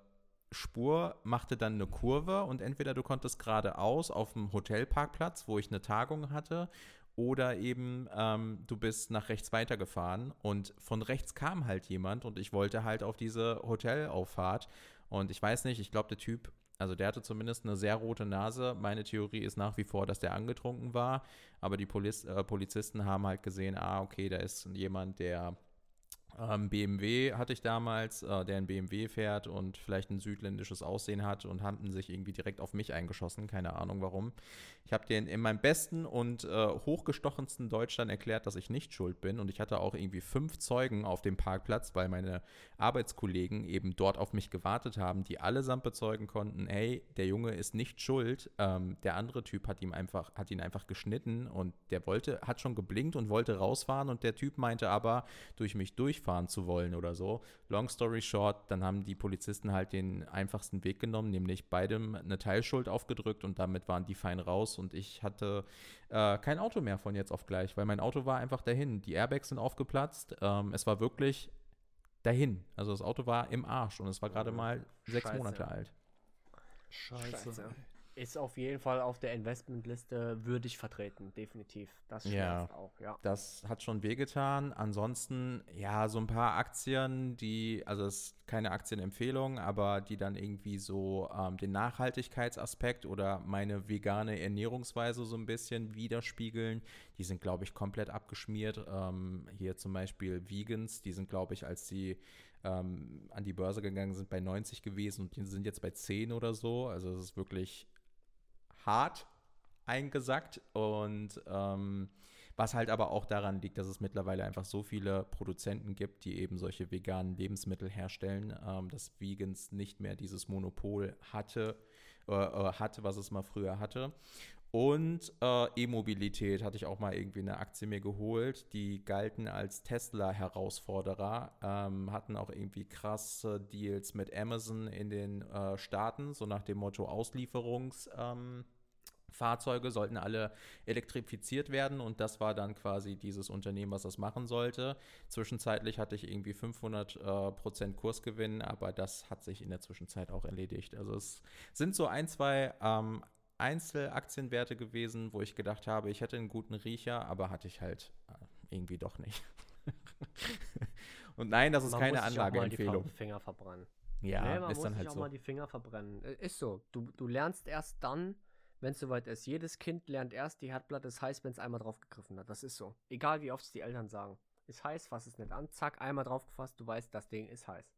Spur machte dann eine Kurve und entweder du konntest geradeaus auf dem Hotelparkplatz, wo ich eine Tagung hatte, oder eben ähm, du bist nach rechts weitergefahren und von rechts kam halt jemand und ich wollte halt auf diese Hotelauffahrt und ich weiß nicht, ich glaube der Typ, also der hatte zumindest eine sehr rote Nase. Meine Theorie ist nach wie vor, dass der angetrunken war, aber die Poliz äh, Polizisten haben halt gesehen, ah okay, da ist jemand, der ähm, BMW hatte ich damals, äh, der ein BMW fährt und vielleicht ein südländisches Aussehen hat und haben sich irgendwie direkt auf mich eingeschossen. Keine Ahnung warum. Ich habe denen in meinem besten und äh, hochgestochensten Deutsch dann erklärt, dass ich nicht schuld bin. Und ich hatte auch irgendwie fünf Zeugen auf dem Parkplatz, weil meine Arbeitskollegen eben dort auf mich gewartet haben, die allesamt bezeugen konnten, hey, der Junge ist nicht schuld. Ähm, der andere Typ hat ihm einfach, hat ihn einfach geschnitten und der wollte, hat schon geblinkt und wollte rausfahren und der Typ meinte aber, durch mich durchfahren zu wollen oder so. Long story short, dann haben die Polizisten halt den einfachsten Weg genommen, nämlich beidem eine Teilschuld aufgedrückt und damit waren die fein raus und ich hatte äh, kein Auto mehr von jetzt auf gleich, weil mein Auto war einfach dahin. Die Airbags sind aufgeplatzt. Ähm, es war wirklich dahin. Also das Auto war im Arsch und es war gerade mal sechs Scheiße. Monate alt. Scheiße. Ist auf jeden Fall auf der Investmentliste würdig vertreten, definitiv. Das Ja. schmerzt auch, ja. Das hat schon wehgetan. Ansonsten, ja, so ein paar Aktien, die, also es ist keine Aktienempfehlung, aber die dann irgendwie so ähm, den Nachhaltigkeitsaspekt oder meine vegane Ernährungsweise so ein bisschen widerspiegeln. Die sind, glaube ich, komplett abgeschmiert. Ähm, hier zum Beispiel Vegans, die sind, glaube ich, als sie ähm, an die Börse gegangen sind, bei 90 gewesen und die sind jetzt bei 10 oder so. Also es ist wirklich hart eingesackt und ähm, was halt aber auch daran liegt, dass es mittlerweile einfach so viele Produzenten gibt, die eben solche veganen Lebensmittel herstellen, ähm, dass Vegans nicht mehr dieses Monopol hatte, äh, äh, hatte, was es mal früher hatte. Und äh, E-Mobilität hatte ich auch mal irgendwie eine Aktie mir geholt. Die galten als Tesla-Herausforderer, ähm, hatten auch irgendwie krasse Deals mit Amazon in den äh, Staaten, so nach dem Motto Auslieferungs. Ähm, sollten alle elektrifiziert werden und das war dann quasi dieses Unternehmen, was das machen sollte. Zwischenzeitlich hatte ich irgendwie 500 äh, Prozent Kursgewinn, aber das hat sich in der Zwischenzeit auch erledigt. Also es sind so ein, zwei ähm, Einzelaktienwerte gewesen, wo ich gedacht habe, ich hätte einen guten Riecher, aber hatte ich halt äh, irgendwie doch nicht. [LAUGHS] und nein, das ist Man keine Anlageempfehlung. Finger verbrennen. Ja, nee, man ist muss dann sich halt auch so. mal die Finger verbrennen. Äh, Ist so. Du, du lernst erst dann, wenn es soweit ist. Jedes Kind lernt erst, die Herdplatte ist heiß, wenn es einmal drauf gegriffen hat. Das ist so. Egal wie oft es die Eltern sagen. Ist heiß, fass es nicht an. Zack, einmal drauf gefasst, du weißt, das Ding ist heiß.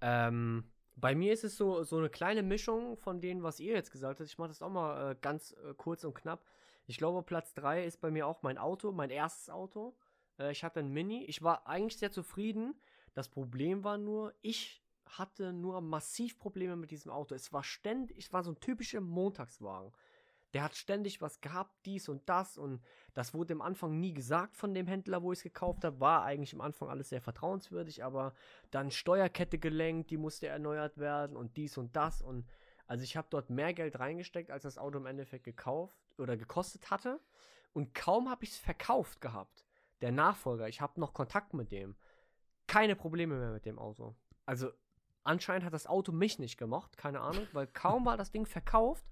Ähm, bei mir ist es so, so eine kleine Mischung von denen, was ihr jetzt gesagt habt. Ich mache das auch mal äh, ganz äh, kurz und knapp. Ich glaube, Platz 3 ist bei mir auch mein Auto, mein erstes Auto. Äh, ich hatte ein Mini. Ich war eigentlich sehr zufrieden. Das Problem war nur, ich hatte nur massiv Probleme mit diesem Auto. Es war ständig, es war so ein typischer Montagswagen. Der hat ständig was gehabt, dies und das und das wurde am Anfang nie gesagt von dem Händler, wo ich es gekauft habe. War eigentlich am Anfang alles sehr vertrauenswürdig, aber dann Steuerkette gelenkt, die musste erneuert werden und dies und das und also ich habe dort mehr Geld reingesteckt, als das Auto im Endeffekt gekauft oder gekostet hatte und kaum habe ich es verkauft gehabt. Der Nachfolger, ich habe noch Kontakt mit dem. Keine Probleme mehr mit dem Auto. Also anscheinend hat das Auto mich nicht gemocht, keine Ahnung, weil kaum war das Ding verkauft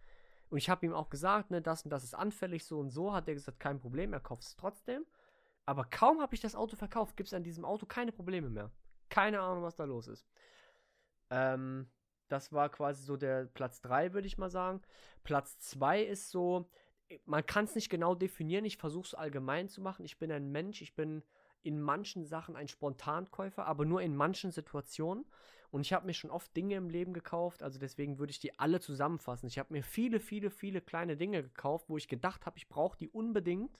und ich habe ihm auch gesagt, ne, das und das ist anfällig, so und so, hat er gesagt, kein Problem, er kauft es trotzdem. Aber kaum habe ich das Auto verkauft, gibt es an diesem Auto keine Probleme mehr. Keine Ahnung, was da los ist. Ähm, das war quasi so der Platz 3, würde ich mal sagen. Platz 2 ist so, man kann es nicht genau definieren, ich versuche es allgemein zu machen. Ich bin ein Mensch, ich bin in manchen Sachen ein Spontankäufer, aber nur in manchen Situationen. Und ich habe mir schon oft Dinge im Leben gekauft, also deswegen würde ich die alle zusammenfassen. Ich habe mir viele, viele, viele kleine Dinge gekauft, wo ich gedacht habe, ich brauche die unbedingt.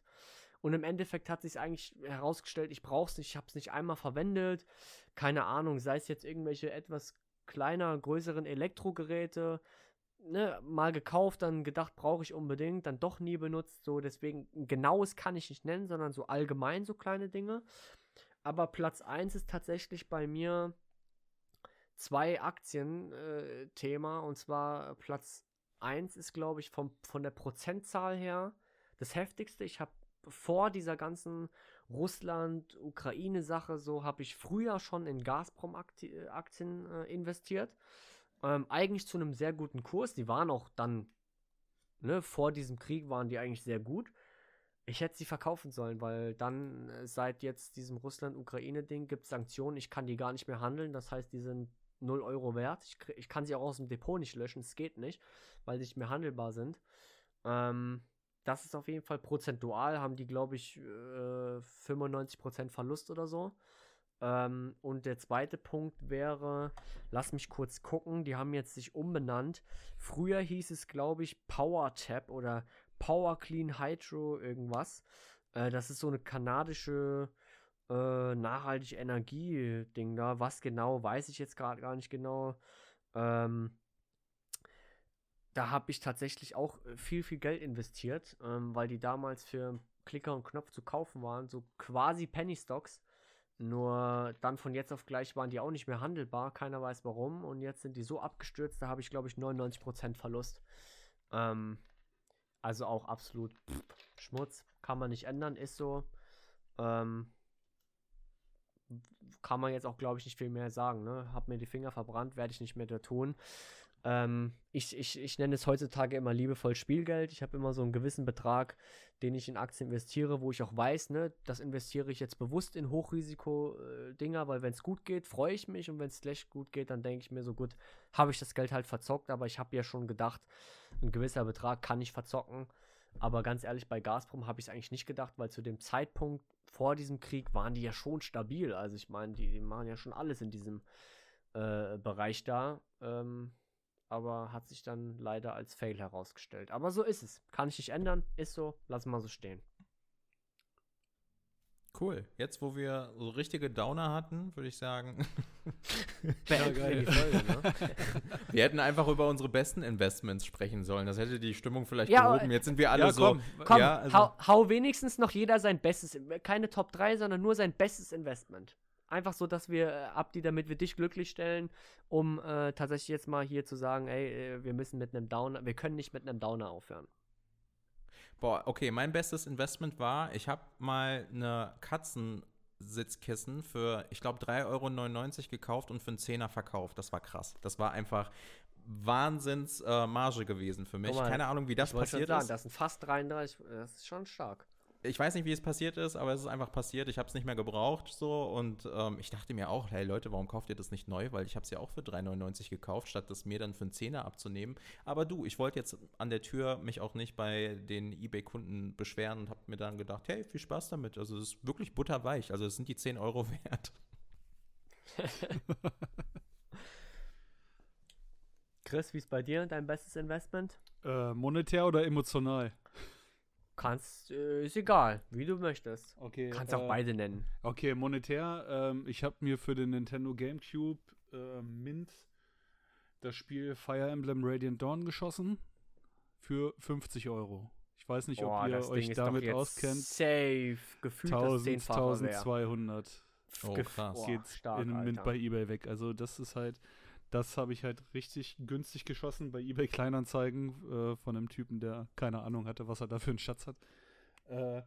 Und im Endeffekt hat sich eigentlich herausgestellt, ich brauche es nicht, ich habe es nicht einmal verwendet. Keine Ahnung, sei es jetzt irgendwelche etwas kleiner, größeren Elektrogeräte, ne, mal gekauft, dann gedacht, brauche ich unbedingt, dann doch nie benutzt. So, deswegen genaues kann ich nicht nennen, sondern so allgemein so kleine Dinge. Aber Platz 1 ist tatsächlich bei mir zwei Aktien-Thema. und zwar Platz 1 ist, glaube ich, vom, von der Prozentzahl her das heftigste. Ich habe vor dieser ganzen Russland-Ukraine-Sache so, habe ich früher schon in Gazprom-Aktien äh, investiert. Ähm, eigentlich zu einem sehr guten Kurs. Die waren auch dann, ne, vor diesem Krieg waren die eigentlich sehr gut. Ich hätte sie verkaufen sollen, weil dann äh, seit jetzt diesem Russland-Ukraine-Ding gibt es Sanktionen. Ich kann die gar nicht mehr handeln. Das heißt, die sind 0 Euro wert. Ich, ich kann sie auch aus dem Depot nicht löschen. Es geht nicht, weil sie nicht mehr handelbar sind. Ähm, das ist auf jeden Fall prozentual, haben die, glaube ich, äh, 95% Verlust oder so. Ähm, und der zweite Punkt wäre, lass mich kurz gucken, die haben jetzt sich umbenannt. Früher hieß es, glaube ich, Power Tap oder Power Clean Hydro irgendwas. Äh, das ist so eine kanadische äh, nachhaltige Energie-Ding da. Was genau, weiß ich jetzt gerade gar nicht genau. Ähm, da habe ich tatsächlich auch äh, viel, viel Geld investiert, ähm, weil die damals für Klicker und Knopf zu kaufen waren, so quasi Penny Stocks. Nur dann von jetzt auf gleich waren die auch nicht mehr handelbar, keiner weiß warum. Und jetzt sind die so abgestürzt, da habe ich glaube ich 99% Verlust. Ähm, also auch absolut pff, Schmutz, kann man nicht ändern, ist so. Ähm, kann man jetzt auch glaube ich nicht viel mehr sagen. Ne? Hab mir die Finger verbrannt, werde ich nicht mehr tun. Ähm, ich, ich, ich nenne es heutzutage immer liebevoll Spielgeld. Ich habe immer so einen gewissen Betrag, den ich in Aktien investiere, wo ich auch weiß, ne, das investiere ich jetzt bewusst in Hochrisiko-Dinger, weil wenn es gut geht, freue ich mich und wenn es schlecht gut geht, dann denke ich mir so gut, habe ich das Geld halt verzockt, aber ich habe ja schon gedacht, ein gewisser Betrag kann ich verzocken. Aber ganz ehrlich, bei Gazprom habe ich es eigentlich nicht gedacht, weil zu dem Zeitpunkt vor diesem Krieg waren die ja schon stabil. Also ich meine, die, die machen ja schon alles in diesem äh, Bereich da. Ähm, aber hat sich dann leider als Fail herausgestellt. Aber so ist es. Kann ich nicht ändern, ist so, lassen wir so stehen. Cool. Jetzt, wo wir so richtige Downer hatten, würde ich sagen. [LAUGHS] Beenden wir die Folge, ne? [LAUGHS] wir hätten einfach über unsere besten Investments sprechen sollen. Das hätte die Stimmung vielleicht Ja, gehoben. Jetzt sind wir alle Ja, so. komm, Komm, ja, also, hau, hau wenigstens noch jeder sein bestes, keine Top 3, sondern nur sein bestes Investment. Einfach so, dass wir äh, ab die, damit wir dich glücklich stellen, um äh, tatsächlich jetzt mal hier zu sagen, ey, äh, wir müssen mit einem Downer, wir können nicht mit einem Downer aufhören. Boah, okay, mein bestes Investment war, ich habe mal eine Katzensitzkissen für, ich glaube, 3,99 Euro gekauft und für einen Zehner verkauft. Das war krass. Das war einfach Wahnsinns äh, Marge gewesen für mich. Mal, Keine Ahnung, wie das passiert sagen, ist. das sind fast 33, das ist schon stark. Ich weiß nicht, wie es passiert ist, aber es ist einfach passiert. Ich habe es nicht mehr gebraucht so und ähm, ich dachte mir auch, hey Leute, warum kauft ihr das nicht neu? Weil ich habe es ja auch für 3,99 gekauft, statt das mir dann für einen Zehner abzunehmen. Aber du, ich wollte jetzt an der Tür mich auch nicht bei den eBay-Kunden beschweren und habe mir dann gedacht, hey, viel Spaß damit. Also es ist wirklich butterweich. Also es sind die 10 Euro wert. [LAUGHS] Chris, wie ist bei dir dein bestes Investment? Äh, monetär oder emotional? Kannst, äh, ist egal, wie du möchtest. Okay. Kannst auch äh, beide nennen. Okay, monetär. Ähm, ich habe mir für den Nintendo GameCube äh, Mint das Spiel Fire Emblem Radiant Dawn geschossen für 50 Euro. Ich weiß nicht, Boah, ob ihr das Ding euch ist doch damit jetzt auskennt. Safe, gefühlt das 1000, Zehnfache wert. 1200 Oh, krass. Boah, geht's stark, in Mint Alter. bei eBay weg. Also das ist halt, das habe ich halt richtig günstig geschossen bei eBay Kleinanzeigen äh, von einem Typen, der keine Ahnung hatte, was er da für einen Schatz hat. Äh,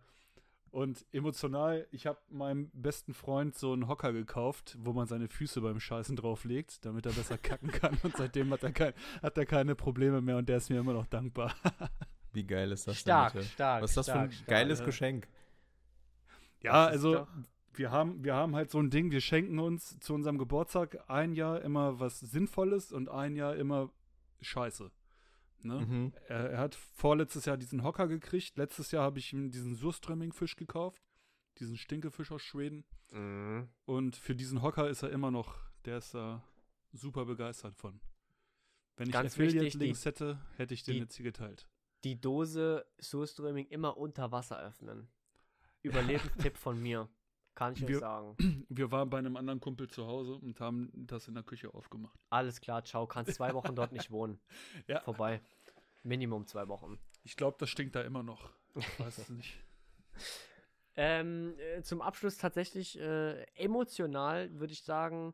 und emotional, ich habe meinem besten Freund so einen Hocker gekauft, wo man seine Füße beim Scheißen drauflegt, damit er besser kacken kann. Und seitdem hat er, kein, hat er keine Probleme mehr und der ist mir immer noch dankbar. [LAUGHS] Wie geil ist das Stark, denn bitte? stark. Was ist das für ein stark, geiles stark. Geschenk? Ja, also doch- wir haben, wir haben halt so ein Ding, wir schenken uns zu unserem Geburtstag ein Jahr immer was Sinnvolles und ein Jahr immer Scheiße. Ne? Mhm. Er, er hat vorletztes Jahr diesen Hocker gekriegt, letztes Jahr habe ich ihm diesen Surströmming-Fisch gekauft, diesen Stinkefisch aus Schweden. Mhm. Und für diesen Hocker ist er immer noch, der ist da super begeistert von. Wenn ich Ganz wichtig, Affiliate-Links hätte, hätte ich den die- jetzt hier geteilt. Die Dose Surströmming immer unter Wasser öffnen. Überlebenstipp von mir. Kann ich euch Wir- sagen. [CLEARS THROAT] Wir waren bei einem anderen Kumpel zu Hause und haben das in der Küche aufgemacht. Alles klar, ciao. Kannst zwei Wochen dort nicht wohnen. [LAUGHS] Ja. Vorbei. Minimum zwei Wochen. Ich glaube, das stinkt da immer noch. Ich weiß es nicht. [LAUGHS] [LAUGHS] Ähm, äh, zum Abschluss tatsächlich äh, emotional würde ich sagen,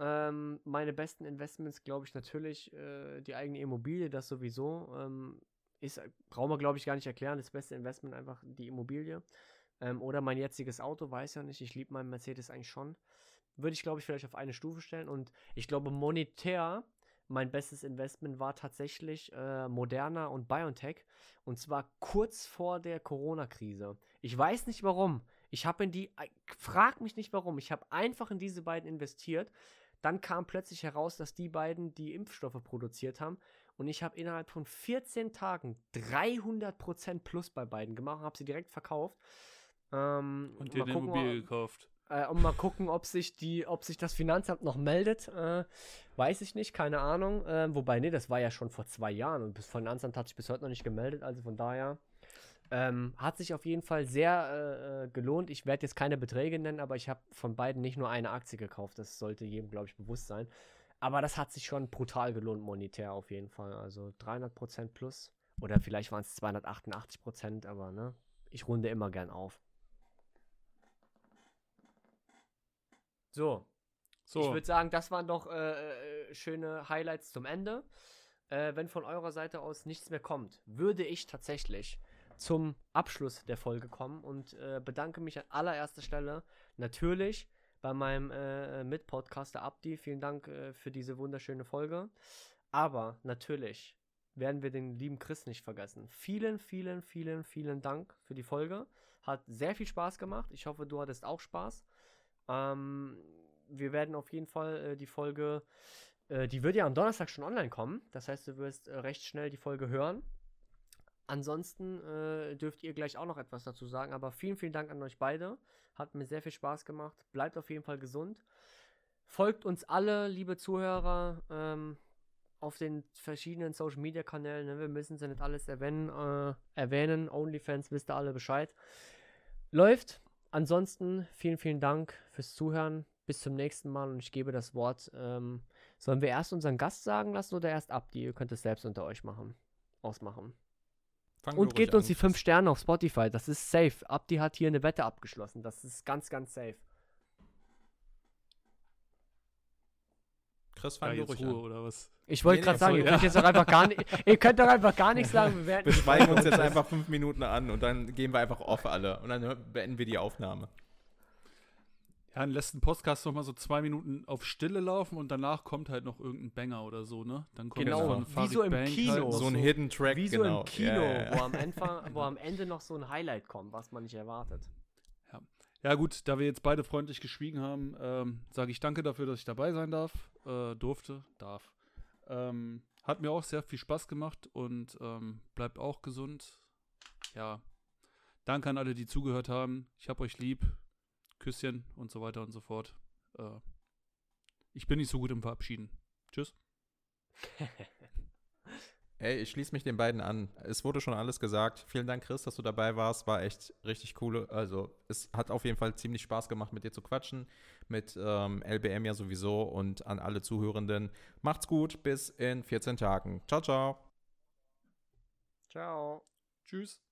ähm, meine besten Investments, glaube ich, natürlich äh, die eigene Immobilie, das sowieso. Ähm, ist, brauchen wir, glaube ich, gar nicht erklären. Das beste Investment einfach die Immobilie. Ähm, oder mein jetziges Auto, weiß ja nicht. Ich liebe meinen Mercedes eigentlich schon. Würde ich, glaube ich, vielleicht auf eine Stufe stellen. Und ich glaube, monetär, mein bestes Investment war tatsächlich äh, Moderna und BioNTech. Und zwar kurz vor der Corona-Krise. Ich weiß nicht warum. Ich habe in die, frag mich nicht warum. Ich habe einfach in diese beiden investiert. Dann kam plötzlich heraus, dass die beiden die Impfstoffe produziert haben. Und ich habe innerhalb von 14 Tagen 300% plus bei beiden gemacht und habe sie direkt verkauft. Ähm, Und dir eine gucken, Immobilie gekauft. Äh, und mal gucken, ob sich die, ob sich das Finanzamt noch meldet. Äh, weiß ich nicht, keine Ahnung. Äh, wobei, nee, das war ja schon vor zwei Jahren und das Finanzamt hat sich bis heute noch nicht gemeldet, also von daher. Ähm, hat sich auf jeden Fall sehr äh, äh gelohnt. Ich werde jetzt keine Beträge nennen, aber ich habe von beiden nicht nur eine Aktie gekauft. Das sollte jedem, glaube ich, bewusst sein. Aber das hat sich schon brutal gelohnt, monetär auf jeden Fall. Also 300% plus. Oder vielleicht waren es 288%, aber ne, ich runde immer gern auf. So. so. Ich würde sagen, das waren doch äh, äh, schöne Highlights zum Ende. Äh, wenn von eurer Seite aus nichts mehr kommt, würde ich tatsächlich zum Abschluss der Folge kommen und äh, bedanke mich an allererster Stelle natürlich bei meinem äh, Mitpodcaster Abdi. Vielen Dank äh, für diese wunderschöne Folge. Aber natürlich werden wir den lieben Chris nicht vergessen. Vielen, vielen, vielen, vielen Dank für die Folge. Hat sehr viel Spaß gemacht. Ich hoffe, du hattest auch Spaß. Ähm, wir werden auf jeden Fall äh, die Folge, äh, die wird ja am Donnerstag schon online kommen. Das heißt, du wirst äh, recht schnell die Folge hören. Ansonsten äh, dürft ihr gleich auch noch etwas dazu sagen. Aber vielen, vielen Dank an euch beide. Hat mir sehr viel Spaß gemacht. Bleibt auf jeden Fall gesund. Folgt uns alle, liebe Zuhörer. Ähm, auf den verschiedenen Social Media Kanälen. Ne? Wir müssen sie nicht alles erwähnen. Äh, erwähnen. Onlyfans wisst ihr alle Bescheid. Läuft. Ansonsten vielen, vielen Dank fürs Zuhören. Bis zum nächsten Mal und ich gebe das Wort. Ähm, sollen wir erst unseren Gast sagen lassen oder erst Abdi? Ihr könnt es selbst unter euch machen. Ausmachen. Fangen und gebt uns an. die 5 Sterne auf Spotify. Das ist safe. Abdi hat hier eine Wette abgeschlossen. Das ist ganz, ganz safe. Chris, fang ja, Ruhe, an. oder was? Ich wollte nee, gerade nee, sagen, sorry, ihr, könnt jetzt doch einfach gar nicht, [LAUGHS] ihr könnt doch einfach gar nichts sagen. Wir, [LAUGHS] wir schweigen uns jetzt einfach fünf Minuten an und dann gehen wir einfach off alle und dann beenden wir die Aufnahme. Ja, dann lässt ein Podcast noch mal so zwei Minuten auf Stille laufen und danach kommt halt noch irgendein Banger oder so, ne? Dann kommt genau, so wie so im Bank Kino. Halt so ein Hidden Track, Wie so genau. im Kino, ja, ja, ja. Wo, am [LAUGHS] Ende, wo am Ende noch so ein Highlight kommt, was man nicht erwartet. Ja. Gut, da wir jetzt beide freundlich geschwiegen haben, ähm, sage ich danke dafür, dass ich dabei sein darf, äh, durfte, darf. Ähm, hat mir auch sehr viel Spaß gemacht und ähm, bleibt auch gesund. Ja, danke an alle, die zugehört haben. Ich hab euch lieb. Küsschen und so weiter und so fort. Äh, ich bin nicht so gut im Verabschieden. Tschüss. [LAUGHS] Ey, ich schließe mich den beiden an. Es wurde schon alles gesagt. Vielen Dank, Chris, dass du dabei warst. War echt richtig cool. Also, es hat auf jeden Fall ziemlich Spaß gemacht, mit dir zu quatschen. Mit ähm, LBM ja sowieso und an alle Zuhörenden. Macht's gut. Bis in 14 Tagen. Ciao, ciao. Ciao. Tschüss.